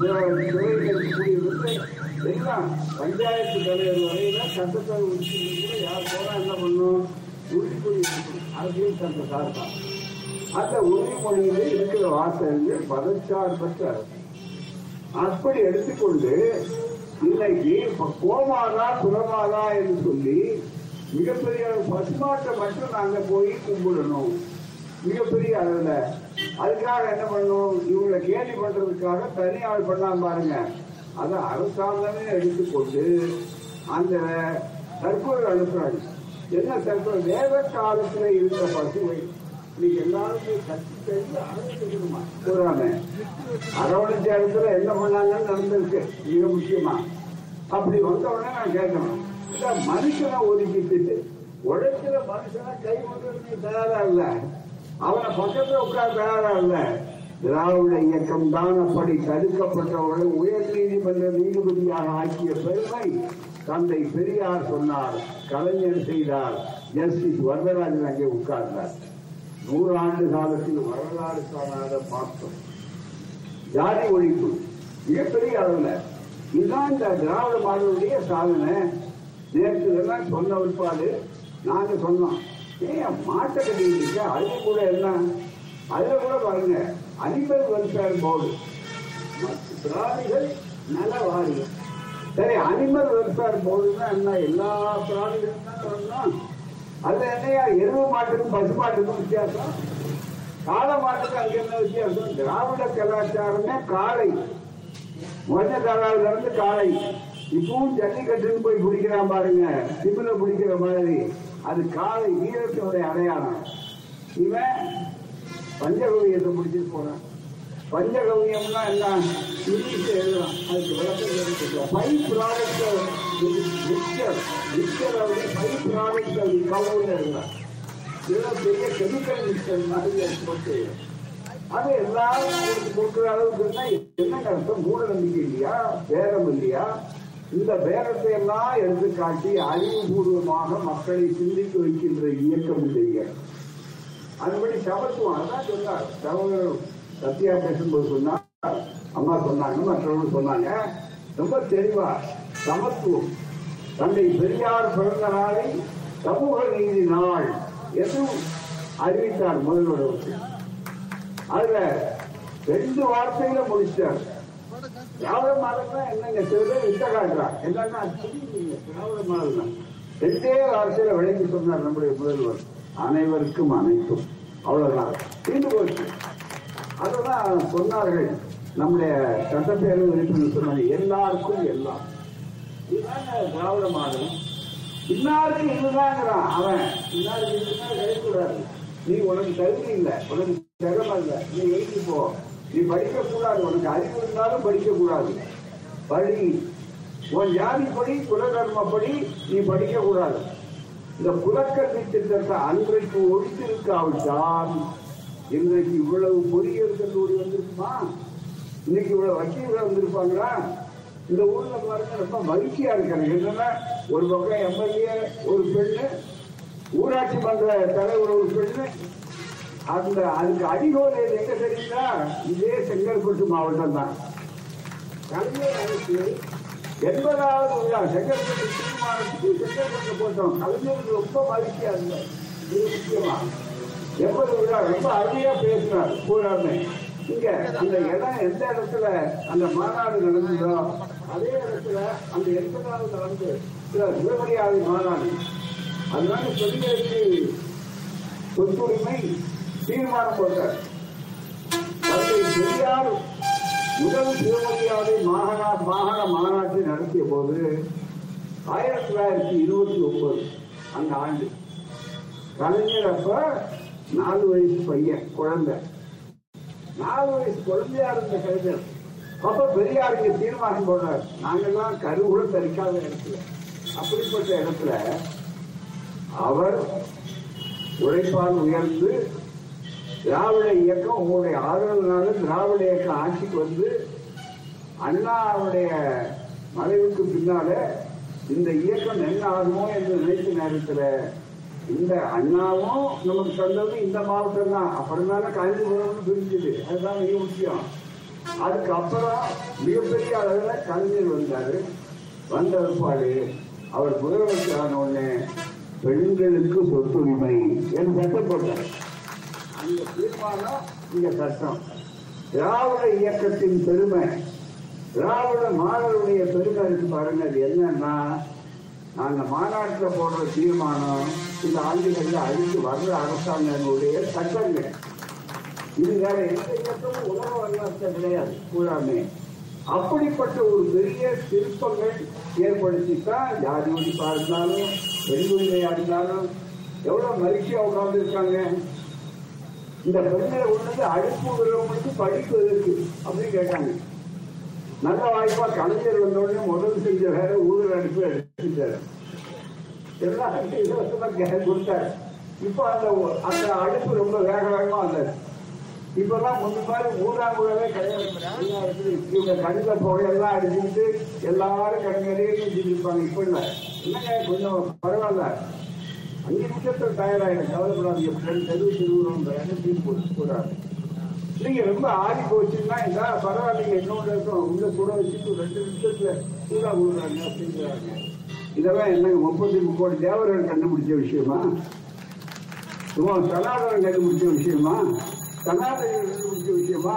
துறையிலிருந்து எல்லாம் பஞ்சாயத்து தலைவர் வரையில சட்டத்தை உறுப்பினர் யார் போனா என்ன பண்ணும்? உறுதிமொழி எடுக்கணும். அரசியல் சட்ட சார்பாக. அந்த உறுதிமொழியில இருக்கிற வாசகங்கள் பதச்சார்பற்ற அரசு அப்படி எடுத்துக்கொண்டு இன்னைக்கு கோமாதா புறமாதா என்று சொல்லி மிகப்பெரிய பசுமாட்டை மட்டும் நாங்க போய் கும்பிடணும். மிகப்பெரிய அளவில். அதுக்காக என்ன பண்ணணும்? இவங்களை கேலி பண்றதுக்காக தனியாள் பண்ணலாம் பாருங்க. அதை அரசாங்கமே எடுத்துக்கொண்டு அந்த சர்க்குலர் அனுப்புறாங்க என்ன சர்க்குலர் வேத காலத்துல இருந்த பசுவை இன்னைக்கு எல்லாருமே கட்டி தெரிஞ்சு அரவணைக்கணுமா கூறாம அரவணைச்ச இடத்துல என்ன பண்ணாங்கன்னு நடந்திருக்கு. மிக முக்கியமா. அப்படி வந்த உடனே நான் கேட்கணும் இந்த மனுஷனை ஒதுக்கிட்டு உழைக்கிற மனுஷனை கை கொண்டு தயாரா இல்லை? அவன் பக்கத்துல உட்கார தயாரா இல்ல. திராவிட இயக்கம் தான் அப்படி தடுக்கப்பட்டவர்களை உயர் நீதிமன்ற நீதிபதியாக ஆக்கிய பெருமை தந்தை பெரியார் சொன்னார் கலைஞர் செய்தார் ஜஸ்டிஸ் வரதராஜன் அங்கே உட்கார்ந்தார். நூறாண்டு காலத்தில் வரலாறு காணாத பார்த்தோம் ஜாதி ஒழிப்பு மிகப்பெரிய அளவில். இதுதான் இந்த திராவிட மாடலுடைய சாதனை. நேற்று எல்லாம் சொன்ன விற்பாடு நாங்க சொன்னோம். ஏன் மாட்டை கட்டிட்டு அதுல கூட என்ன? அதுல கூட பாருங்க. அனிமல் வெல்ஃபேர் போர்டு பிராணிகள் நல வாரியம். சரி அனிமல் வெல்ஃபேர் போர்டுன்னா என்ன? எல்லா பிராணிகளும் தான் அதுல என்னையா? எருவு மாட்டுக்கும் பசு மாட்டுக்கும் வித்தியாசம்? காளை மாட்டுக்கு அங்க என்ன வித்தியாசம்? திராவிட கலாச்சாரமே காளை. மொத்த காலாவில இருந்து காளை. இப்பவும் ஜல்லிக்கட்டுன்னு போய் பிடிக்கிறான் பாருங்க. சிபில பிடிக்கிற மாதிரி. அது காலை வீரத்தினுடைய அடையாளம். இவன் பஞ்சகவியத்தை முடிச்சுட்டு போறான். பஞ்சகவியம்னா எல்லாம் இங்கிலீஷ் எழுதலாம் அதுக்கு விளக்கம் பை ப்ராடக்ட் மிக்சர் மிக்சர் அப்படி பை ப்ராடக்ட் அது கவுன்னு எழுதலாம் இதெல்லாம் பெரிய கெமிக்கல் மிக்சர் மாதிரி அது போட்டு. அது எல்லாரும் கொடுக்குற அளவுக்கு என்ன அர்த்தம்? மூட நம்பிக்கை இல்லையா? பேரம் இல்லையா? இந்த பேரத்தை எல்லாம் எடுத்து காட்டி அறிவுபூர்வமாக மக்களை சிந்திக்க வைக்கின்ற இயக்கம் இந்த இயக்கம் அதுபடி சமத்துவம் சொன்னார். சகோதரர் சத்யா பேசும்போது சொன்னார் அம்மா சொன்னாங்க மற்றவர்கள் சொன்னாங்க. ரொம்ப தெளிவா சமத்துவம். தந்தை பெரியார் பிறந்த நாளை சமூக நீதி நாள் எதுவும் அறிவித்தார் முதல்வர் அதுல ரெண்டு வார்த்தையில முடிச்சார் திராவிட மாடல் என்னங்க சில பேர் காட்டுறான் என்னன்னா புரியுதுங்க, திராவிட மாடல் தான் ரெண்டே வார்த்தையில விளக்கி சொன்னார் நம்முடைய முதல்வர். அனைவருக்கும் அனைத்தும். அவ்வளவுதான். தீர்ந்து போச்சு. அதெல்லாம் சொன்னார்கள். நம்முடைய சட்டப்பேரவை உறுப்பினர் சொன்னாங்க எல்லாருக்கும் எல்லாம். இதுதாங்க திராவிட மாடல். இன்னாருக்கு இதுதாங்கிறான் அவன். இன்னாருக்கு இதுதான் கிடைக்கூடாது நீ உனக்கு தகுதி இல்லை. உனக்கு திறமை இல்லை. நீ எழுதி போ. நீ படிக்க கூடாது உனக்கு அறிவு இருந்தாலும் படிக்க கூடாது படி. உன் ஜாதிப்படி குலதர்மப்படி நீ படிக்க கூடாது இந்த குலக்கல்வி திட்டத்தை அன்றைக்கு ஒழித்திருக்காவிட்டால் இன்றைக்கு இவ்வளவு பொறியியல் கல்லூரி வந்திருக்குமா? இன்னைக்கு இவ்வளவு வக்கீல்கள் வந்திருப்பாங்களா? இந்த ஊர்ல பாருங்க ரொம்ப மகிழ்ச்சியா இருக்காங்க. என்னன்னா ஒரு பக்கம் எம்எல்ஏ ஒரு பெண்ணு ஊராட்சி மன்ற தலைவர் ஒரு பெண்ணு அந்த அதுக்கு அடிகோல் எங்க தெரியுதா? இதே செங்கல்பட்டு மாவட்டம் தான். கலைஞர் அரசு எண்பதாவது விழா செங்கல்பட்டு திருமாவட்டத்துக்கு செங்கல்பட்டு போட்டோம். கலைஞருக்கு ரொம்ப மகிழ்ச்சியா இருந்தார் இது முக்கியமா. எண்பது விழா ரொம்ப அருமையா பேசினார் கூடாமே இங்க அந்த இடம் எந்த இடத்துல அந்த மாநாடு நடந்ததோ அதே இடத்துல அந்த எண்பதாவது நடந்து சிவமரியாதை மாநாடு. அதனால பெண்களுக்கு சொத்துரிமை தீர்மானம் போட்டார் தந்தை பெரியார் முதல் சிவமரியாதை மாகாண மாகாண மாநாட்டை நடத்திய போது ஆயிரத்தி தொள்ளாயிரத்தி இருபத்தி ஒன்பது அந்த ஆண்டு. கலைஞர் அப்ப நாலு வயசு பையன் குழந்தை. நாலு வயசு குழந்தையா இருந்த கலைஞர். அப்ப பெரியாருக்கு தீர்மானம் போடுறார். நாங்கெல்லாம் கருவுட தரிக்காத இடத்துல. அப்படிப்பட்ட இடத்துல அவர் உழைப்பால் உயர்ந்து திராவிட இயக்கம் உங்களுடைய ஆதரவுனால திராவிட இயக்கம் ஆட்சிக்கு வந்து அண்ணாவுடைய மறைவுக்கு பின்னால இந்த இயக்கம் என்ன ஆகுமோ என்று நினைத்த நேரத்தில் இந்த அண்ணாவும் நமக்கு தந்தது இந்த மாவட்டம் தான். அப்புறம் தானே காஞ்சிபுரம்னு பிரிஞ்சுது. அதுதான் மிக முக்கியம். அதுக்கப்புறம் மிகப்பெரிய அளவில் கலைஞர் வந்தாரு. வந்த பிற்பாடு அவர் முதலமைச்சரான உடனே பெண்களுக்கு சொத்துரிமை என்று சட்டம் போட்டார். இந்த தீர்மானம் இங்க கஷ்டம் திராவிட இயக்கத்தின் பெருமை. திராவிட மாணவருடைய பெருமை இருக்கு பாருங்க. அது என்னன்னா நாங்க மாநாட்டில் போடுற தீர்மானம் இந்த ஆண்டுகளில் அழித்து வர்ற அரசாங்கங்களுடைய சட்டங்கள். இது வேற எந்த இயக்கமும் உலக வரலாற்று கிடையாது கூடாமே அப்படிப்பட்ட ஒரு பெரிய திருப்பங்கள் ஏற்படுத்தித்தான் ஜாதி ஒழிப்பா இருந்தாலும் பெண் உரிமையா இருந்தாலும் எவ்வளவு மகிழ்ச்சியா உட்கார்ந்து இருக்காங்க இந்த பெண்களை கொண்டு அழுப்பு உள்ளவங்களுக்கு படிப்பு இருக்கு அப்படின்னு கேட்டாங்க. நல்ல வாய்ப்பா கலைஞர் வந்த உடனே முதல் செஞ்ச வேற ஊழல் அனுப்பி எடுத்துட்டாரு. எல்லாம் இலவசமா கே- கொடுத்தாரு. இப்ப அந்த அந்த அடுப்பு ரொம்ப வேக வேகமா வந்தது இப்பெல்லாம் முன்ன மாதிரி ஊராங்குழவே கிடையாது. இவங்க கணித புகையெல்லாம் அடிச்சுட்டு எல்லாரும் கண்களையும் செஞ்சுருப்பாங்க இப்ப இல்ல என்னங்க கொஞ்சம் பரவாயில்ல. அஞ்சு நிமிஷத்துல தயாராயிடும் கவலைப்படாது எப்படி தெருவு திருவுறோம் போட்டு கூடாது நீங்க ரொம்ப ஆடி போச்சுன்னா இந்த பரவாயில்லைங்க. என்னோட இருக்கும் உள்ள கூட வச்சுட்டு ஒரு ரெண்டு நிமிஷத்துல சூடா கொடுக்குறாங்க அப்படிங்கிறாங்க இதெல்லாம் என்னங்க முப்பத்தி முக்கோடி தேவர்கள் கண்டுபிடிச்ச விஷயமா? சும்மா சனாதனம் கண்டுபிடிச்ச விஷயமா? சனாதனம் கண்டுபிடிச்ச விஷயமா?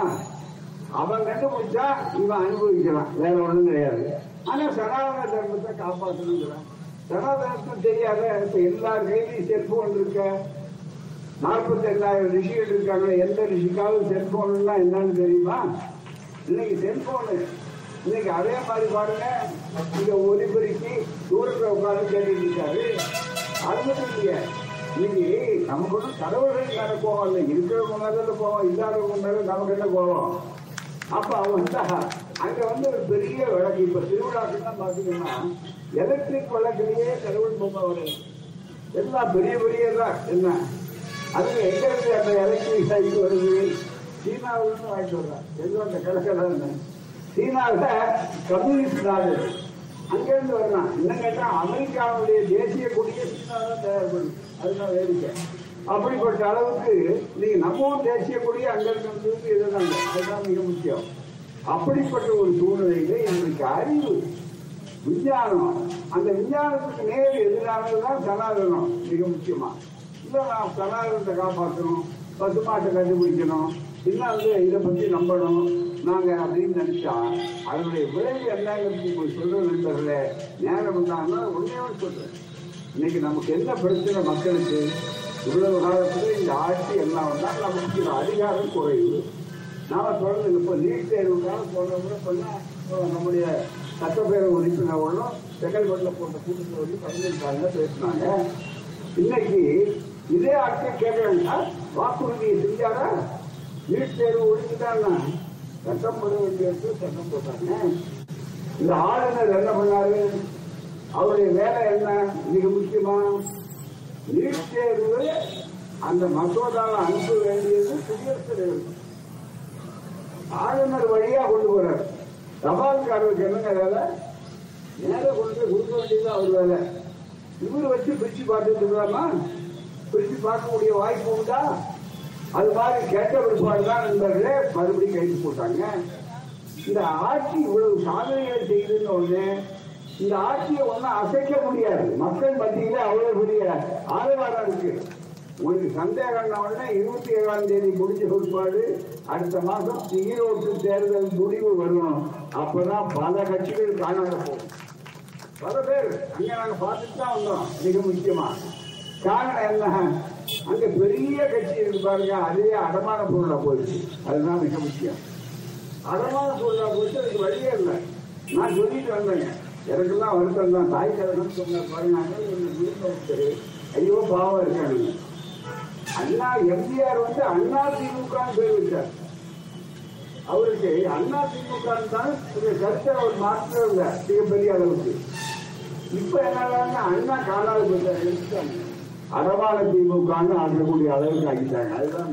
அவன் கண்டுபிடிச்சா இவன் அனுபவிக்கலாம் வேற ஒண்ணும் கிடையாது. ஆனா சனாதன தர்மத்தை காப்பாற்றணுங்கிறான் சனாதனத்துக்கு தெரியாத இப்ப எல்லார் கையிலையும் செல்போன் இருக்க? நாற்பத்தி எண்ணாயிரம் ரிஷிகள் இருக்காங்க. எந்த ரிஷிக்காவது செல்போன் என்னன்னு தெரியுமா? இன்னைக்கு செல்போனு இன்னைக்கு அதே மாதிரி பாருங்க. இங்க ஒலிபெருக்கி தூரத்தில் உட்காந்து கேட்டுட்டு இருக்காரு. அது மட்டும் இல்லையா. இன்னைக்கு நமக்கு ஒன்றும் கடவுள்கள் மேல கோவம் இல்லை. இருக்கிறவங்க மேல கோவம் இல்லாதவங்க மேல நமக்கு என்ன கோவம்? அப்ப அவன் அங்க வந்து ஒரு பெரிய விளக்கு. இப்ப திருவிழாக்குன்னா பாத்தீங்கன்னா எலக்ட்ரிக் விளக்குலயே கடவுள் பொம்மை வருது எல்லாம் பெரிய பெரிய தான். என்ன? அதுக்கு எங்க இருந்து அந்த எலக்ட்ரிக் சைக்கிள் வருது? சீனாவுல இருந்து வாங்கிட்டு வர்றாங்க எங்க அந்த கிழக்கெல்லாம் சீனாவில் கம்யூனிஸ்ட் நாடு. அங்கேருந்து வரலாம் இன்னும் கேட்டா அமெரிக்காவுடைய தேசிய கொடியை சீனாவில் தான் தயார் பண்ணுது அதுதான் வேடிக்கை. அப்படிப்பட்ட அளவுக்கு நீங்க நம்ம தேசிய கொடியை அங்கிருந்து இருந்து இதுதான் அதுதான் மிக முக்கியம். அப்படிப்பட்ட ஒரு சூழ்நிலையில எங்களுக்கு அறிவு விஞ்ஞானம் அந்த விஞ்ஞானத்துக்கு நேர் எதிரானதுதான் சனாதனம் மிக முக்கியமா. இல்ல நான் சனாதனத்தை காப்பாற்றணும் பசுமாட்டை கண்டுபிடிக்கணும் இன்னும் வந்து இதை பத்தி நம்பணும் நாங்க அப்படின்னு நினைச்சா அதனுடைய விளைவு என்னங்கிறது உங்களுக்கு சொல்ற நண்பர்களே. நேரம் இருந்தாங்கன்னா உண்மையாக சொல்றேன். இன்னைக்கு நமக்கு என்ன பிரச்சனை மக்களுக்கு? இவ்வளவு காலத்துல இந்த ஆட்சி எல்லாம் வந்தால் நமக்கு அதிகாரம் குறைவு. நான் சொல்றது இப்போ நீட் தேர்வுக்காக போன முறை நம்முடைய சட்டப்பேரவை உறுப்பினர்களும் செங்கல்பட்டில் போட்ட கூட்டத்தில் வந்து பதினெட்டாங்க பேசினாங்க. இன்னைக்கு இதே ஆட்கள் கேட்கறாங்க வாக்குறுதியை செஞ்சாரா? நீட் தேர்வு ஒழிச்சுட்டாங்க சட்டம் போட வேண்டியது சட்டம் போட்டாங்க. இந்த ஆளுநர் என்ன பண்ணாரு? அவருடைய வேலை என்ன? மிக முக்கியமா நீட் தேர்வு அந்த மசோதாவை அனுப்ப வேண்டியது குடியரசு தலைவர். ஆளுநர் வழியா கொண்டு போறாரு. தபால்காரருக்கு என்னங்க வேலை நேர கொண்டு போய் கொடுக்க வேண்டியது அவர் வேலை. இவரு வச்சு பிரிச்சு பார்த்துட்டு இருக்கலாமா? பிரிச்சு பார்க்கக்கூடிய வாய்ப்பு உண்டா? அது மாதிரி கேட்ட பிற்பாடு தான் நண்பர்களே மறுபடியும் கைது போட்டாங்க. இந்த ஆட்சி இவ்வளவு சாதனைகளை செய்யுதுன்னு ஒண்ணு இந்த ஆட்சியை ஒன்னும் அசைக்க முடியாது. மக்கள் மத்தியில அவ்வளவு பெரிய ஆதரவாரம் இருக்கு. உங்களுக்கு சந்தேகம் உடனே இருபத்தி ஏழாம் தேதி முடிஞ்ச பிற்பாடு அடுத்த மாசம் ஈரோட்டு தேர்தல் முடிவு வரும் அப்பதான் பல கட்சிகள் காணாத போகும். பல பேர் அங்க நாங்க பார்த்துட்டு தான் வந்தோம். மிக முக்கியமா. காரணம் என்ன? அங்க பெரிய கட்சி இருக்கு பாருங்க. அதே அடமான பொருளா போயிடுச்சு. அதுதான் மிக முக்கியம். அடமான பொருளா போயிட்டு அதுக்கு வழியே இல்லை. நான் சொல்லிட்டு வந்தேங்க. எனக்கெல்லாம் வருத்தம் தான் தாய் கதகம் சொன்ன பாருங்க. ஐயோ பாவம் இருக்காங்க அண்ணா எம்ஜிஆர் வந்து அண்ணா திமுக சொல்லிவிட்டார் அவருக்கு அண்ணா திமுக தான் இந்த கருத்தை அவர் மாற்றல மிகப்பெரிய அளவுக்கு. இப்ப என்னால அண்ணா காலாவது போயிட்டார் அடமான திமுகன்னு ஆகக்கூடிய அளவுக்கு ஆகிட்டாங்க அதுதான்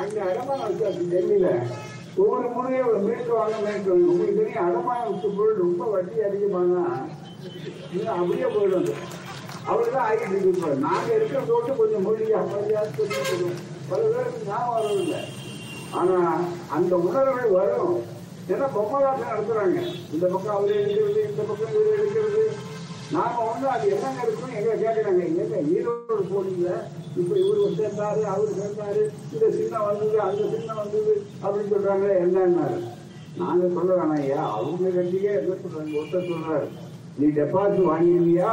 அங்க அடமானம் வச்சாச்சு டெல்லியில. ஒவ்வொரு முறையும் ஒரு மீட்டு வாங்க மீட்டு உங்களுக்கு தெரியும் அடமான பொருள் ரொம்ப வட்டி அதிகமானா இன்னும் அப்படியே போயிடும் அவர்தான் ஆகிட்டு இருக்கு நாங்கள் இருக்கிற போட்டு கொஞ்சம் மொழி அமைதியாக சொல்லிட்டு பல பேருக்கு ஞாபகம் வரவில்லை ஆனால் அந்த உணர்வுகள் வரும். ஏன்னா பொம்மலாட்டம் நடத்துறாங்க. இந்த பக்கம் அவரே எடுக்கிறது இந்த பக்கம் இவரே எடுக்கிறது நாம வந்து அது என்னங்க இருக்கும் எங்களை கேட்கறாங்க எங்க ஈரோடு போனீங்க இப்ப இவரு சேர்ந்தாரு அவரு சேர்ந்தாரு இந்த சின்னம் வந்தது அந்த சின்னம் வந்தது அப்படின்னு சொல்றாங்களே என்னன்னாரு. நாங்க சொல்ல வேணாம் ஐயா அவங்க கட்டியே என்ன சொல்றாங்க? ஒருத்தர் சொல்றாரு நீ டெபாசிட் வாங்கிடுவியா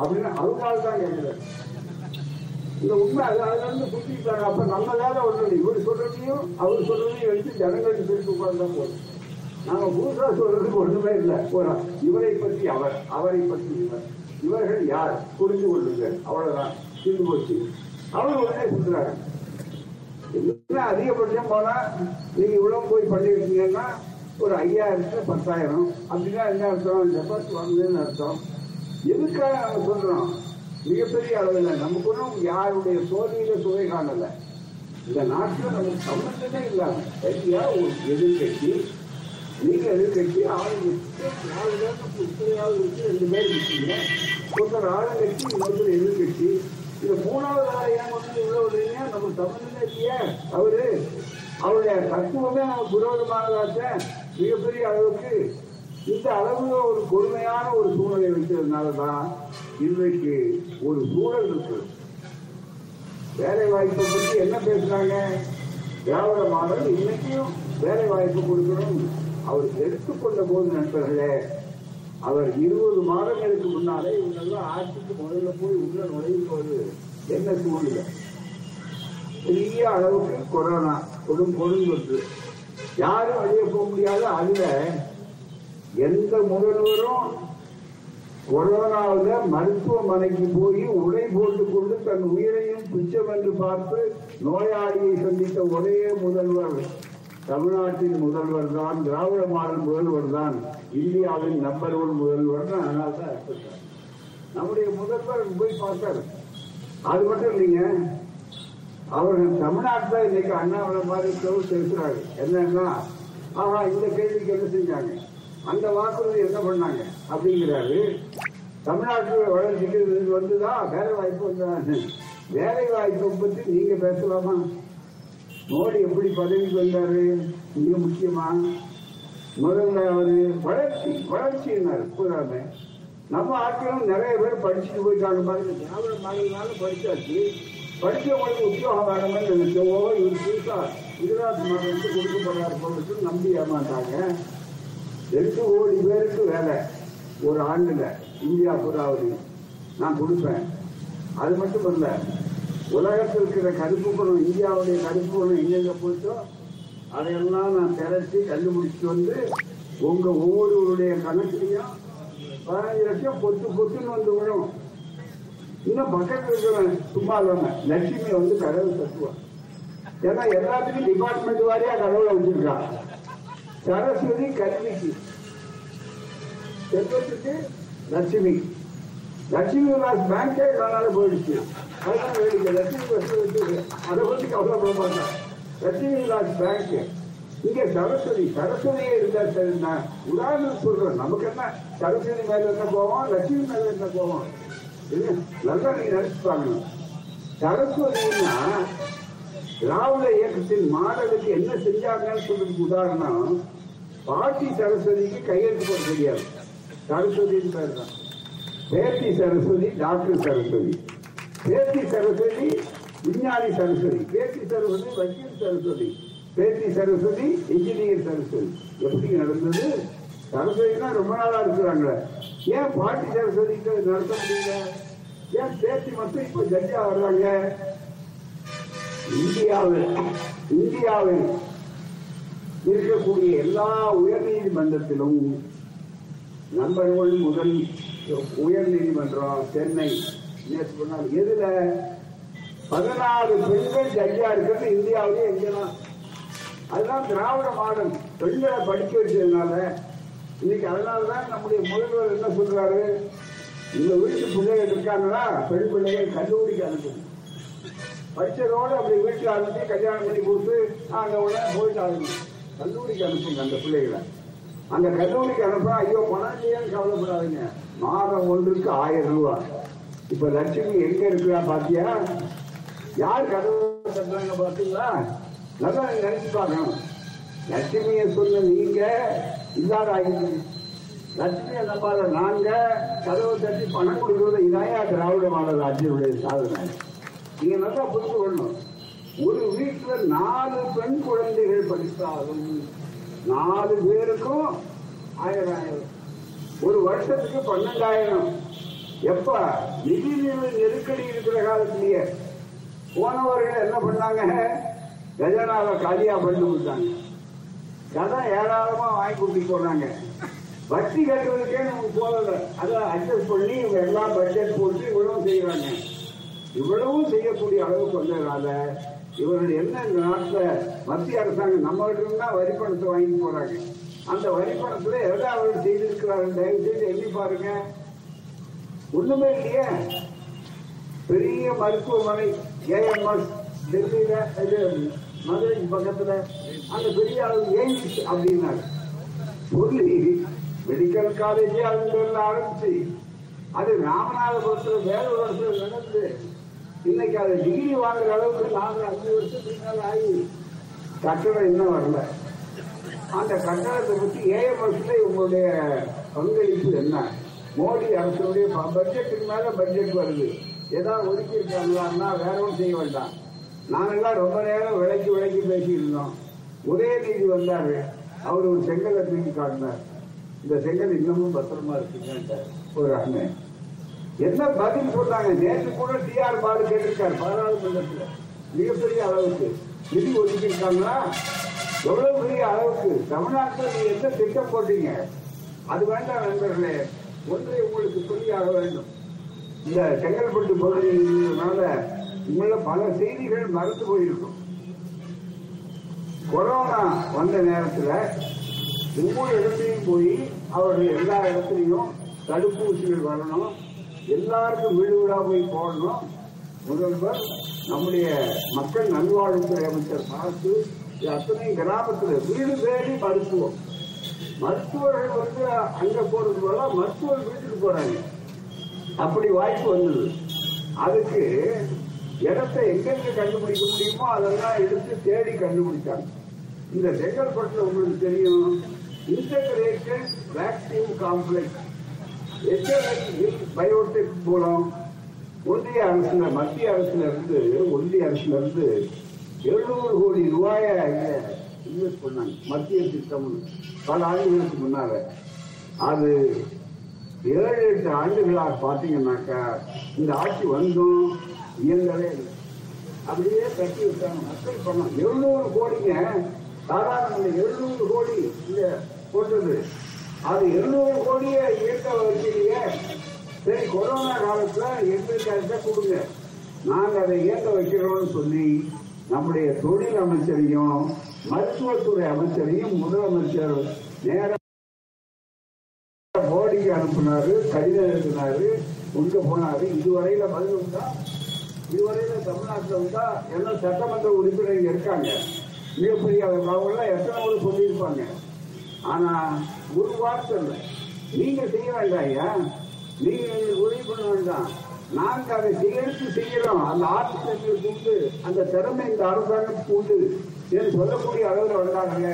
அப்படின்னு அவங்களால தான் கேட்கிறாரு இந்த உண்மை அது அதுல இருந்து புரிஞ்சுக்கிட்டாங்க. அப்ப நம்ம வேலை ஒண்ணு இல்லை. இவர் சொல்றதையும் அவர் சொல்றதையும் எடுத்து ஜனங்களுக்கு திருப்பி உட்கார்ந்தா போதும். நாங்க புதுசா சொல்றதுக்கு ஒண்ணுமே இல்லை. போறோம் இவரை பற்றி அவர் அவரை பற்றி இவர். இவர்கள் யார்? புரிந்து கொள்ளுங்கள். அவ்வளவுதான். தீர்ந்து போச்சு. அவங்க உடனே சொல்றாங்க என்ன அதிகபட்சம் போனா நீங்க இவ்வளவு போய் பண்ணிருக்கீங்கன்னா ஒரு ஐயாயிரத்துல பத்தாயிரம். அப்படின்னா என்ன அர்த்தம்? டெபாசிட் வாங்குதுன்னு அர்த்தம். எதுக்காக நாங்க சொல்றோம்? மிகப்பெரிய அளவில் நமக்கு ஒன்றும் யாருடைய சோதனையில சுவை காணல. இந்த நாட்டில் நமக்கு சம்பந்தமே இல்லாம சரியா ஒரு எதிர்கட்சி நீங்க எதிர்கட்சி ஆளுங்கட்சி நாலு இருக்கு ரெண்டு பேர் இருக்கீங்க. ஒருத்தர் ஆளுங்கட்சி இன்னொருத்தர் எதிர்கட்சி. இந்த மூணாவது ஆள் ஏன் வந்து இவ்வளவு இல்லைங்க நமக்கு சம்பந்தமே இல்லையே. அவரு அவருடைய தத்துவமே நமக்கு விரோதமானதாச்ச மிகப்பெரிய அளவுக்கு இந்த அளவுல ஒரு கொடுமையான ஒரு சூழ்நிலை தான் இன்றைக்கு ஒரு சூழல் இருக்கு. வேலை வாய்ப்பை பற்றி என்ன பேசுறாங்க? திராவிட மாடல் இன்னைக்கும் வேலை வாய்ப்பு கொடுக்கணும். அவர் எடுத்துக்கொண்ட போது நண்பர்களே அவர் இருபது மாதங்களுக்கு முன்னாலே இவங்கெல்லாம் ஆட்சிக்கு முதல்ல போய் உள்ள நுழையும் போது என்ன சூழ்நிலை? பெரிய அளவுக்கு கொரோனா கொடும் கொடுந்தொற்று யாரும் வெளியே போக முடியாத அதுல எந்த முதல்வரும் கொரோனாவில் மருத்துவமனைக்கு போய் உடை போட்டுக்கொண்டு தன் உயிரையும் துச்சம் என்று பார்த்து நோயாளியை சந்தித்த ஒரே முதல்வர் தமிழ்நாட்டின் முதல்வர் தான் திராவிட மாடல் முதல்வர் தான் இந்தியாவின் நம்பர் ஒன் முதல்வர் அதனால தான் நம்முடைய முதல்வர் போய் பார்த்தார். அது மட்டும் இல்லைங்க அவர்கள் தமிழ்நாட்டில் இன்னைக்கு அண்ணாமலை மாதிரி பேசுறாரு. என்னன்னா ஆனா இந்த கேள்விக்கு என்ன செஞ்சாங்க? அந்த வாக்குறுதி என்ன பண்ணாங்க? அப்படிங்கிறாரு. தமிழ்நாட்டில் வளர்ச்சிக்கு வந்துதான் வேலை வாய்ப்பு வந்தா வேலை வாய்ப்பை பற்றி நீங்க பேசலாமா? மோடி எப்படி பதவிக்கு வந்தாரு மிக முக்கியமா? முதல்ல அவரு வளர்ச்சி வளர்ச்சினார் பூராமே நம்ம ஆட்களும் நிறைய பேர் படிச்சுட்டு போயிட்டாங்க பாருங்க. திராவிட மாநிலனால படிச்சாச்சு. படிச்சவங்களுக்கு உத்தியோகம் வேணும்னு நினைச்சவோ இவர் புதுசா குஜராத் மாநிலத்துக்கு கொடுக்க போறாரு நம்பி ஏமாட்டாங்க எட்டு கோடி பேருக்கு வேலை? ஒரு ஆண்டுல இந்தியா பூராவது. நான் கொடுப்பேன். அது மட்டும் இல்ல உலகத்தில் இருக்கிற கருப்பு பணம் இந்தியாவுடைய கருப்பு பணம் எங்கெங்க போச்சோ அதையெல்லாம் நான் திரட்டி கண்டுபிடிச்சு வந்து உங்க ஒவ்வொருவருடைய கணக்குலையும் பதினஞ்சு லட்சம் பொத்து பொத்துன்னு வந்து விடும் இன்னும் பக்கத்தில் இருக்கிறவன் சும்மா இல்லாம லட்சுமி வந்து கடவுள் தட்டுவான் ஏன்னா எல்லாத்துக்கும் டிபார்ட்மெண்ட் வாரியா கடவுளை வச்சிருக்கான். சரஸ்வதி கல்விக்கு செல்வத்துக்கு லட்சுமி. லட்சுமி விலாஸ் பேங்கே காணாத போயிடுச்சு. அதான் வேடிக்கை. லட்சுமி பஸ் வச்சு அதை பத்தி கவலைப்பட மாட்டான். லட்சுமி விலாஸ் பேங்க் இங்க சரஸ்வதி சரஸ்வதியே இருந்தா சரிண்ணா உதாரணம் சொல்றோம் நமக்கு என்ன? சரஸ்வதி மேல என்ன போவோம் லட்சுமி மேல என்ன போவோம் இல்ல நல்லா நீங்க நினைச்சுப்பாங்க சரஸ்வதினா திராவிட இயக்கத்தின் மாடலுக்கு என்ன செஞ்சாங்கன்னு சொல்றதுக்கு உதாரணம் பாட்டி சரஸ்வதிக்கு கையெழுத்து போட தெரியாது. சரஸ்வதின்னு பேர் தான். பேத்தி சரஸ்வதி டாக்டர் சரஸ்வதி. பேத்தி சரஸ்வதி விஞ்ஞானி சரஸ்வதி. பேத்தி சரஸ்வதி வக்கீல் சரஸ்வதி. பேத்தி சரஸ்வதி இன்ஜினியர் சரஸ்வதி. எப்படி நடந்தது? சரஸ்வதினா ரொம்ப நாளா இருக்கிறாங்களே. ஏன் பாட்டி சரஸ்வதிக்கு நடத்த முடியல? ஏன் பேத்தி மட்டும் இப்ப ஜட்ஜா வர்றாங்க? இந்தியாவில் இந்தியாவில் இருக்கக்கூடிய எல்லா உயர்நீதிமன்றத்திலும் நம்பர் ஒன் முதல் உயர்நீதிமன்றம் சென்னை. நேற்று எதுல? பதினாறு பெண்கள் ஜட்ஜா இருக்கிறது இந்தியாவிலே எங்கெல்லாம்? அதுதான் திராவிட மாடல். பெண்களை படிக்க வச்சதுனால இன்னைக்கு அதனாலதான் நம்முடைய முதல்வர் என்ன சொல்றாரு? இந்த வீட்டு பிள்ளைகள் இருக்காங்களா? பெண் பிள்ளைகள் கல்லூரிக்கு அனுப்புது படிச்சதோட அப்படி வீட்டில் அனுப்பி கல்யாணம் பண்ணி கொடுத்து அங்க உடனே போயிட்டாங்க கல்லூரிக்கு அனுப்புங்க அந்த பிள்ளைகளை. அந்த கல்லூரிக்கு அனுப்ப ஐயோ பணம் இல்லையான்னு கவலைப்படாதீங்க. மாதம் ஒன்றுக்கு ஆயிரம் ரூபாய் இப்ப லட்சுமி எங்க இருக்கிறா பாத்தியா? யார் கதவு தட்டுறாங்க பாத்தீங்களா? நல்லா நினைச்சு பார்க்கணும் லட்சுமியை சொன்ன நீங்க இல்லாத லட்சுமி லட்சுமியை நம்பாத நாங்க கதவை தட்டி பணம் கொடுக்கறது இதாயா திராவிட மாடல் ஆட்சியுடைய சாதனை. நீங்க நல்லா புரிந்து கொள்ளணும்? ஒரு வீட்டுல நாலு பெண் குழந்தைகள் படித்தாலும் நாலு பேருக்கும் ஆயிரம் ஆயிரம். ஒரு வருஷத்துக்கு பன்னெண்டாயிரம். எப்ப? நிதி நெருக்கடி இருக்கிற காலத்திலேயே. போனவர்கள் என்ன பண்ணாங்க? கஜனாவை காலியா பண்ணி விட்டாங்க. கடன் ஏராளமா வாங்கி கொடுத்து போனாங்க. வட்டி கட்டுறதுக்கே நமக்கு போகல. அதை அட்ஜஸ்ட் பண்ணி இவங்க எல்லாம் பட்ஜெட் போட்டு இவ்வளவு செய்யறாங்க இவ்வளவும் செய்யக்கூடிய அளவுக்கு வந்ததுனால இவர்கள் என்ன இந்த நாட்டில் மத்திய அரசாங்கம் நம்ம கிட்ட வரி பணத்தை வாங்கி போறாங்க. அந்த வரி பணத்துல எதை அவர்கள் செய்திருக்கிறார்கள் தயவு செய்து எண்ணி பாருங்க. ஒண்ணுமே இல்லையே. பெரிய மருத்துவமனை ஏஎம்எஸ் டெல்லியில இது மதுரை பக்கத்துல அந்த பெரிய அளவு எய்ம்ஸ் அப்படின்னாரு. சொல்லி மெடிக்கல் காலேஜே அதுல ஆரம்பிச்சு அது ராமநாதபுரத்துல வேற ஒரு நடந்து இன்னைக்கு அது டிகிரி வாங்குற அளவுக்கு நாங்கள் அஞ்சு வருஷத்துக்கு மேலே ஆகி கட்டணம் இன்னும் வரல. அந்த கட்டணத்தை பற்றி ஏஎம்எஸ்ல உங்களுடைய பங்களிப்பு என்ன? மோடி அரசுடைய பட்ஜெட்டுக்கு மேல பட்ஜெட் வருது. ஏதாவது ஒதுக்கி இருக்காங்களான்னா வேற ஒன்றும் செய்ய வேண்டாம். நாங்கெல்லாம் ரொம்ப நேரம் விளக்கி விளக்கி பேசியிருந்தோம். உதயநிதி வந்தாரு. அவர் ஒரு செங்கலை தூக்கி காட்டினார். இந்த செங்கல் இன்னமும் பத்திரமா இருக்குங்க ஒரு அண்ணன். என்ன பதில் சொன்னாங்க நேற்று கூட டிஆர் பாலு கேட்டிருக்காரு பாராளுமன்றத்தில் மிகப்பெரிய அளவுக்கு. நிதி ஒதுக்கி இருக்காங்களா எவ்வளவு பெரிய அளவுக்கு? தமிழ்நாட்டில் நீங்க எந்த திட்டம் போட்டீங்க? அது வேண்டாம் நண்பர்களே. ஒன்றை உங்களுக்கு சொல்லியாக வேண்டும். இந்த செங்கல்பட்டு பகுதியினால உங்கள பல செய்திகள் மறந்து போயிருக்கும். கொரோனா வந்த நேரத்தில் ஒவ்வொரு இடத்துலையும் போய் அவர்கள் எல்லா இடத்துலையும் தடுப்பூசிகள் வரணும். எல்லாருக்கும் வீடு வீடா போய் போடணும். முதல்வர் நம்முடைய மக்கள் நல்வாழ்வுத்துறை அமைச்சர் பார்த்து அத்தனை கிராமத்துல வீடு தேடி மருத்துவம். மருத்துவர்கள் வந்து அங்க போறது போல மருத்துவர் வீட்டுக்கு போறாங்க. அப்படி வாய்ப்பு வந்தது. அதுக்கு இடத்தை எங்கெங்க கண்டுபிடிக்க முடியுமோ அதெல்லாம் எடுத்து தேடி கண்டுபிடிச்சாங்க. இந்த செங்கல்பட்டுல உங்களுக்கு தெரியும். இன்டகிரேட்டட் வேக்சின் காம்ப்ளெக்ஸ் பயோடெக் மூலம் ஒன்றிய அரசுல மத்திய அரசிலிருந்து ஒன்றிய அரசிலிருந்து எழுநூறு கோடி ரூபாய இன்வெஸ்ட் பண்ணாங்க. மத்திய திட்டம் பல ஆண்டுகளுக்கு முன்னால. அது ஏழு எட்டு ஆண்டுகளாக பார்த்தீங்கன்னாக்கா இந்த ஆட்சி வந்தும் இயங்கவே இல்லை. அப்படியே கட்டி விட்டாங்க. மக்கள் பணம். எழுநூறு கோடிங்க. சாதாரண இந்த எழுநூறு கோடி இங்க போட்டது. அது இருநூறு கோடியை இயக்க வைக்கிறீங்க சரி கொரோனா காலத்துல எங்களுக்கு கொடுங்க. நாங்க அதை இயக்க வைக்கிறோம்னு சொல்லி நம்முடைய தொழில் அமைச்சரையும் மருத்துவத்துறை அமைச்சரையும் முதலமைச்சர் நேர மோடிக்கு அனுப்புனாரு கடிதம் எழுதினாரு உங்க போனாரு. இதுவரையில பதில் உண்டா? இதுவரையில தமிழ்நாட்டில் உண்டா? எல்லாம் சட்டமன்ற உறுப்பினர்கள் இருக்காங்க. மிகப்பெரிய அவங்க எத்தனை முறை சொல்லியிருப்பாங்க. ஆனா ஒரு வார்த்தை இல்லை நீங்க செய்ய வேண்டாம் ஐயா. நீங்க எங்களுக்கு உதவி பண்ண வேண்டாம் நாங்க அதை சேர்த்து செய்யறோம். அந்த ஆர்டிஸ்ட் எங்களுக்கு உண்டு அந்த திறமை இந்த அரசாங்கத்துக்கு உண்டு என்று சொல்லக்கூடிய அளவில் வந்தாங்க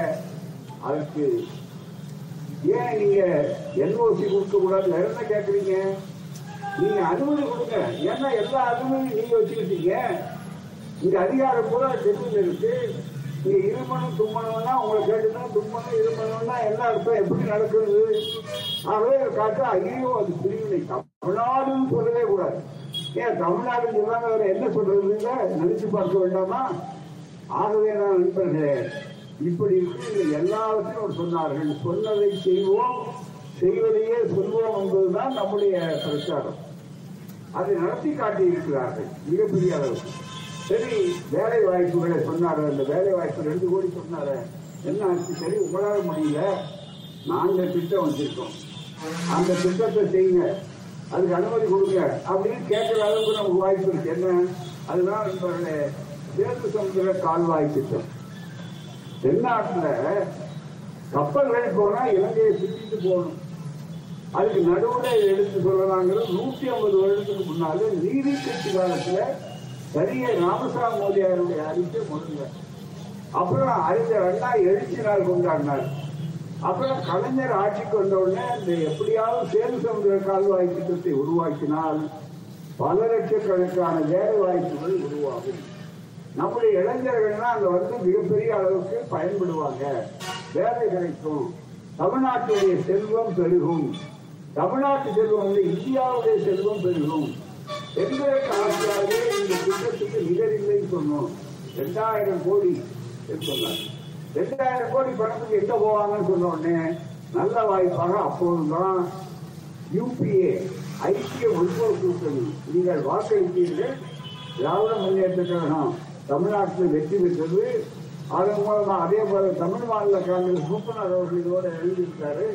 அதுக்கு ஏன் நீங்க என்ஓசி கொடுக்க கூடாது வேற என்ன கேக்குறீங்க? நீங்க அனுமதி கொடுங்க. ஏன்னா எல்லா அனுமதியும் நீங்க வச்சுக்கிட்டீங்க. இங்க அதிகாரம் பூரா டெல்லியில் இருக்கு நீங்க இருமணும் தும்மணும்னா உங்களை கேட்டுதான் தும்மணும் இருமணும்னா என்ன அர்த்தம் எப்படி நடக்கிறது ஆகவே காட்டு ஐயோ அது பிரிவினை தமிழ்நாடுன்னு சொல்லவே கூடாது. ஏன் தமிழ்நாடு சொல்லாம வேற என்ன சொல்றதுங்க நினைச்சு பார்க்க வேண்டாமா? ஆகவே நான் நண்பர்களே இப்படி இருக்கு எல்லாவற்றையும் அவர் சொன்னார்கள். சொன்னதை செய்வோம் செய்வதையே சொல்வோம் என்பதுதான் நம்முடைய பிரச்சாரம். அதை நடத்தி காட்டியிருக்கிறார்கள் மிகப்பெரிய அளவுக்கு. சரி வேலை வாய்ப்புகளை சொன்னாரு. அந்த வேலை வாய்ப்பு ரெண்டு கோடி சொன்னாரு. என்ன ஆச்சு? சரி உங்களால் முடியல. நாங்க திட்டம் வச்சிருக்கோம். அந்த திட்டத்தை செய்யுங்க. அதுக்கு அனுமதி கொடுங்க. அப்படின்னு கேட்கற அளவுக்கு நமக்கு வாய்ப்பு இருக்கு. என்ன? அதுதான் நம்மளுடைய தேர்வு சமுதிர கால்வாய் திட்டம். தென்னாட்டில் கப்பல்கள் போனா இலங்கையை சுற்றிட்டு போகணும். அதுக்கு நடுவுல எடுத்து சொல்லலாங்கிறது நூத்தி ஐம்பது வருடத்துக்கு முன்னால நீதி கட்சி காலத்துல பெரிய ராமசாமி மோதியாருடைய அறிக்கை முதல்ல அப்புறம் அறிஞர் அண்ணா எழுச்சி நாள் கொண்டாடினார். அப்புறம் கலைஞர் ஆட்சிக்கு வந்த உடனே இந்த எப்படியாவது சேது சமுதிர கால்வாய் திட்டத்தை உருவாக்கினால் பல லட்சக்கணக்கான வேலை வாய்ப்புகள் உருவாகும். நம்முடைய இளைஞர்கள்லாம் அங்க வந்து மிகப்பெரிய அளவுக்கு பயன்படுவாங்க. வேலை கிடைக்கும் தமிழ்நாட்டுடைய செல்வம் பெருகும். தமிழ்நாட்டு செல்வம் வந்து இந்தியாவுடைய செல்வம் பெருகும். எங்களுக்கு ஆட்சியாகவே இந்த திட்டத்துக்கு நிகரில்லைன்னு சொன்னோம். ரெண்டாயிரம் கோடி என்று சொன்னார். ரெண்டாயிரம் கோடி பணத்துக்கு எங்க போவாங்கன்னு சொன்ன உடனே நல்ல வாய்ப்பாக அப்போதுதான் யூபிஏ ஐக்கிய முற்போக்கு கூட்டணி நீங்கள் வாக்களித்தீர்கள் திராவிட முன்னேற்ற கழகம் தமிழ்நாட்டில் வெற்றி பெற்றது. அதன் மூலமா அதே போல தமிழ் மாநில காங்கிரஸ் மூப்பனார் அவர்கள் இதோட எழுதியிருக்காரு.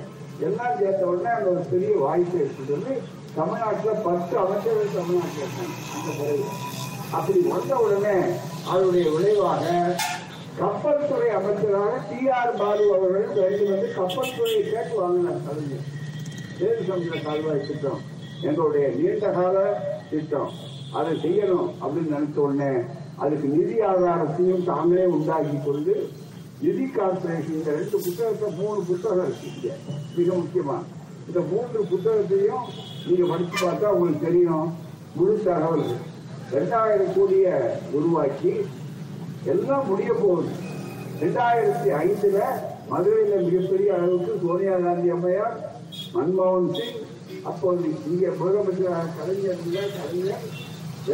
எல்லாம் சேர்த்த உடனே அந்த ஒரு பெரிய வாய்ப்பு ஏற்பட்டது தமிழ்நாட்டில் பத்து அமைச்சர்கள் தமிழ்நாட்டில் இருக்காங்க. அந்த பிறகு அப்படி வந்த உடனே அதனுடைய விளைவாக கப்பல் துறை அமைச்சராக டி ஆர் பாலு அவர்கள் வெளியில் வந்து கப்பல் துறையை கேட்டு வாங்கினார் கலைஞர் சேது சமுதிர கால்வாய் திட்டம் எங்களுடைய நீண்ட கால திட்டம். அதை செய்யணும் அப்படின்னு நினைச்ச உடனே அதுக்கு நிதி ஆதாரத்தையும் தாங்களே உண்டாக்கி கொண்டு நிதி கார்பரேஷன் ரெண்டு புத்தகத்தை மூணு புத்தகம் இருக்கு மிக முக்கியமான இந்த மூன்று புத்தகத்தையும் நீங்க படிச்சு பார்த்தா உங்களுக்கு தெரியும். முழு தகவல் ரெண்டாயிரம் கோடிய உருவாக்கி எல்லாம் முடிய போகுது. ரெண்டாயிரத்தி ஐந்துல மதுரையில மிகப்பெரிய அளவுக்கு சோனியா காந்தி அம்மையார் மன்மோகன் சிங் அப்போது இங்க முதலமைச்சர் கலைஞர் கலைஞர்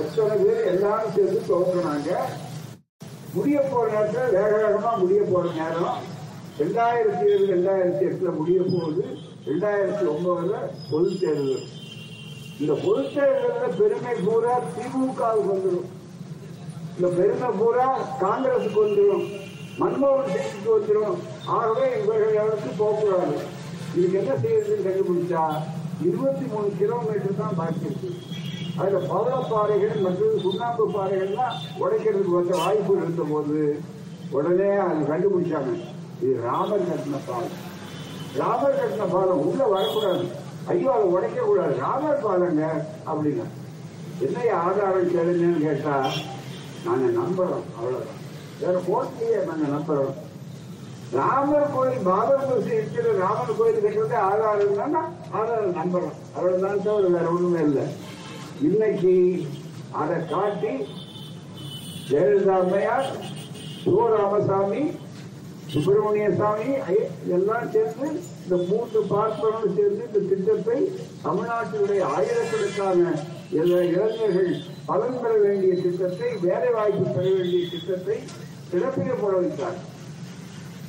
எத்தனை பேர் எல்லாரும் சேர்ந்து துவங்கினாங்க. முடிய போற நேரத்தில் வேக வேகமா முடிய போற நேரம். ரெண்டாயிரத்தி ஏழு ரெண்டாயிரத்தி எட்டுல முடிய போகுது. ரெண்டாயிரத்தி ஒன்பதுல பொது தேர்தல். இந்த பொது தேர்தலில் பெருமை பூரா திமுகவுக்கு வந்துடும் இந்த பெருமை பூரா காங்கிரசுக்கு வந்துடும் மன்மோகன் சிங்குக்கு வந்துடும் ஆகவே இவர்கள் யாருக்கு போகக்கூடாது இதுக்கு என்ன செய்யறதுன்னு கண்டுபிடிச்சா இருபத்தி மூணு கிலோமீட்டர் தான் பாக்கி இருக்கு. அதுல பவளப்பாறைகள் மற்றும் சுண்ணாம்பு பாறைகள்லாம் உடைக்கிறதுக்கு வந்த வாய்ப்பு இருந்த போது உடனே அது கண்டுபிடிச்சாங்க. இது ராமர் கட்டின பாலம் ராமர் கட்டின பாலம் உள்ள வரக்கூடாது. ஐயோ அதை உடைக்க கூடாது. ராமர் பாலங்க அப்படின்னா. என்ன ஆதாரம் கேளுங்கன்னு கேட்டா நாங்க நம்புறோம் அவ்வளவுதான். வேற போட்டியே நாங்க நம்புறோம். ராமர் கோயில் பாபர் தூசி இருக்கிற ராமர் கோயில் கட்டுறது ஆதாரம் தானே? ஆதாரம் நம்புறோம். அவ்வளவுதான் தவிர வேற ஒண்ணுமே இல்லை. இன்னைக்கு அதை காட்டி ஜெயலலிதா அம்மையார் சிவராமசாமி சுப்பிரமணிய சாமி ஐ- எல்லாம் சேர்ந்து இந்த மூன்று பார்ப்பனரும் சேர்ந்து இந்த திட்டத்தை தமிழ்நாட்டினுடைய ஆயிரக்கணக்கான இளைஞர்கள் பலன் பெற வேண்டிய திட்டத்தை வேலை வாய்ப்பு பெற வேண்டிய திட்டத்தை சிறப்பிக்க போட வைத்தார்.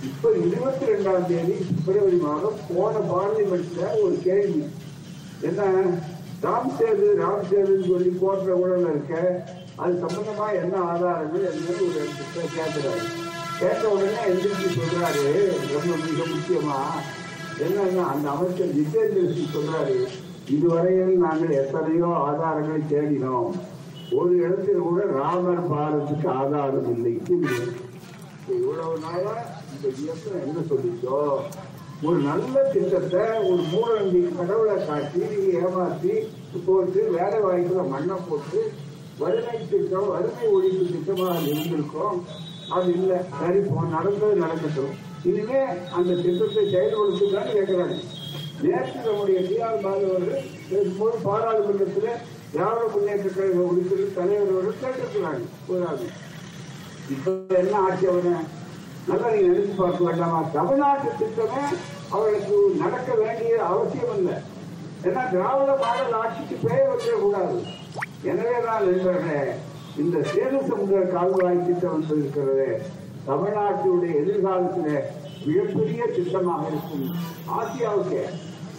இப்ப இருபத்தி ரெண்டாம் தேதி பிப்ரவரி மாதம் போன பார்லிமெண்ட்ல ஒரு கேள்வி. என்ன? ராம் சேது ராம் சேதுன்னு சொல்லி போன்ற ஊழல் இருக்க அது சம்பந்தமா என்ன ஆதாரங்கள் என்னன்னு ஒரு கேட்கிறாரு. கேட்ட உடனே எந்திரிச்சு சொல்றாரு. ரொம்ப மிக முக்கியமா என்னன்னா அந்த அமைச்சர் ஜிதேந்திர சிங் சொல்றாரு இதுவரையில் நாங்கள் எத்தனையோ ஆதாரங்களை தேடினோம். ஒரு இடத்தில் கூட ராமர் பாலத்துக்கு ஆதாரம் இல்லை. இவ்வளவு நாளா இந்த இயக்கம் என்ன சொல்லிச்சோ? ஒரு நல்ல திட்டத்தை ஒரு மூடநம்பி கடவுளை காட்டி ஏமாத்தி போட்டு வேலை வாய்ப்புல மண்ணை போட்டு வறுமை திட்டம் வறுமை ஒழிப்பு திட்டமாக இருந்திருக்கோம். அது இல்லை சரி நடந்தது நடக்கட்டும். இனிமே அந்த திட்டத்தை செயல்படுத்துதான்னு கேட்கிறாங்க நேற்று நம்முடைய டிஆர் பாலு அவர்கள் பேசும்போது பாராளுமன்றத்தில் திராவிட முன்னேற்ற கழக உறுப்பினர் தலைவர் அவர்கள் கேட்டிருக்கிறாங்க ஒரு ஆள் இப்ப என்ன ஆட்சி அவன? நல்லா நீங்க நினைச்சு பார்க்க வேண்டாமா தமிழ்நாட்டு திட்டமே அவர்களுக்கு நடக்க வேண்டிய அவசியம் இல்லை. ஏன்னா திராவிட மாடல் ஆட்சிக்கு பேர் வைக்கக்கூடாது. எனவே தான் நண்பர்களே இந்த சேர சமுதிர கால்வாய் திட்டம் வந்திருக்கிறது தமிழ்நாட்டினுடைய எதிர்காலத்தில் மிகப்பெரிய திட்டமாக இருக்கும். ஆசியாவுக்கு.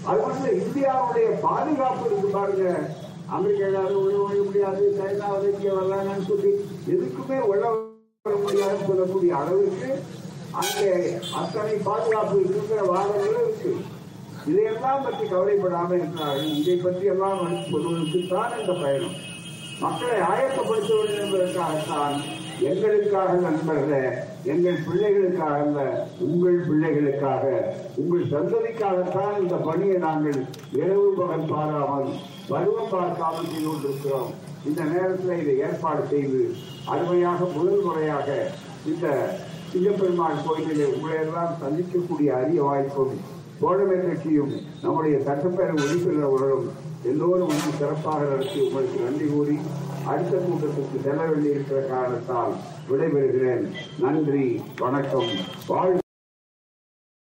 அது மட்டும் இந்தியாவுடைய பாதுகாப்பு இருக்கு பாருங்க. அமெரிக்கா யாரும் உள்ள முடியாது சைனா இங்கே வரலான்னு சொல்லி எதுக்குமே உள்ள முடியாது சொல்லக்கூடிய அளவுக்கு அங்கே அத்தனை பாதுகாப்பு இருக்கிற வாதங்களும் இருக்கு. இதையெல்லாம் பற்றி கவலைப்படாமல் இருக்கிறார்கள் இதை பற்றி எல்லாம் சொல்வதற்கு தான் இந்த பயணம். மக்களை ஆயத்தப்படுத்த வேண்டும் என்பதற்காகத்தான் எங்களுக்காக நண்பர்களே எங்கள் பிள்ளைகளுக்காக அல்ல உங்கள் பிள்ளைகளுக்காக உங்கள் சந்ததிக்காகத்தான் இந்த பணியை நாங்கள் இரவு பகல் பாராமல் பருவம் பார்க்காமல் செய்து கொண்டிருக்கிறோம். இந்த நேரத்தில் இதை ஏற்பாடு செய்து அருமையாக முதல் முறையாக இந்த சிங்கப்பெருமாள் கோயிலிலே உங்களை எல்லாம் சந்திக்கக்கூடிய அரிய வாய்ப்பும் தோழமை கட்சியும் நம்முடைய சட்டப்பேரவை உறுப்பினர்களும் எல்லோரும் வந்து சிறப்பாக நடத்தி உங்களுக்கு நன்றி கூறி அடுத்த கூட்டத்துக்கு செல்ல வேண்டியிருக்கிற காரணத்தால் விடைபெறுகிறேன். நன்றி வணக்கம். வாழ்க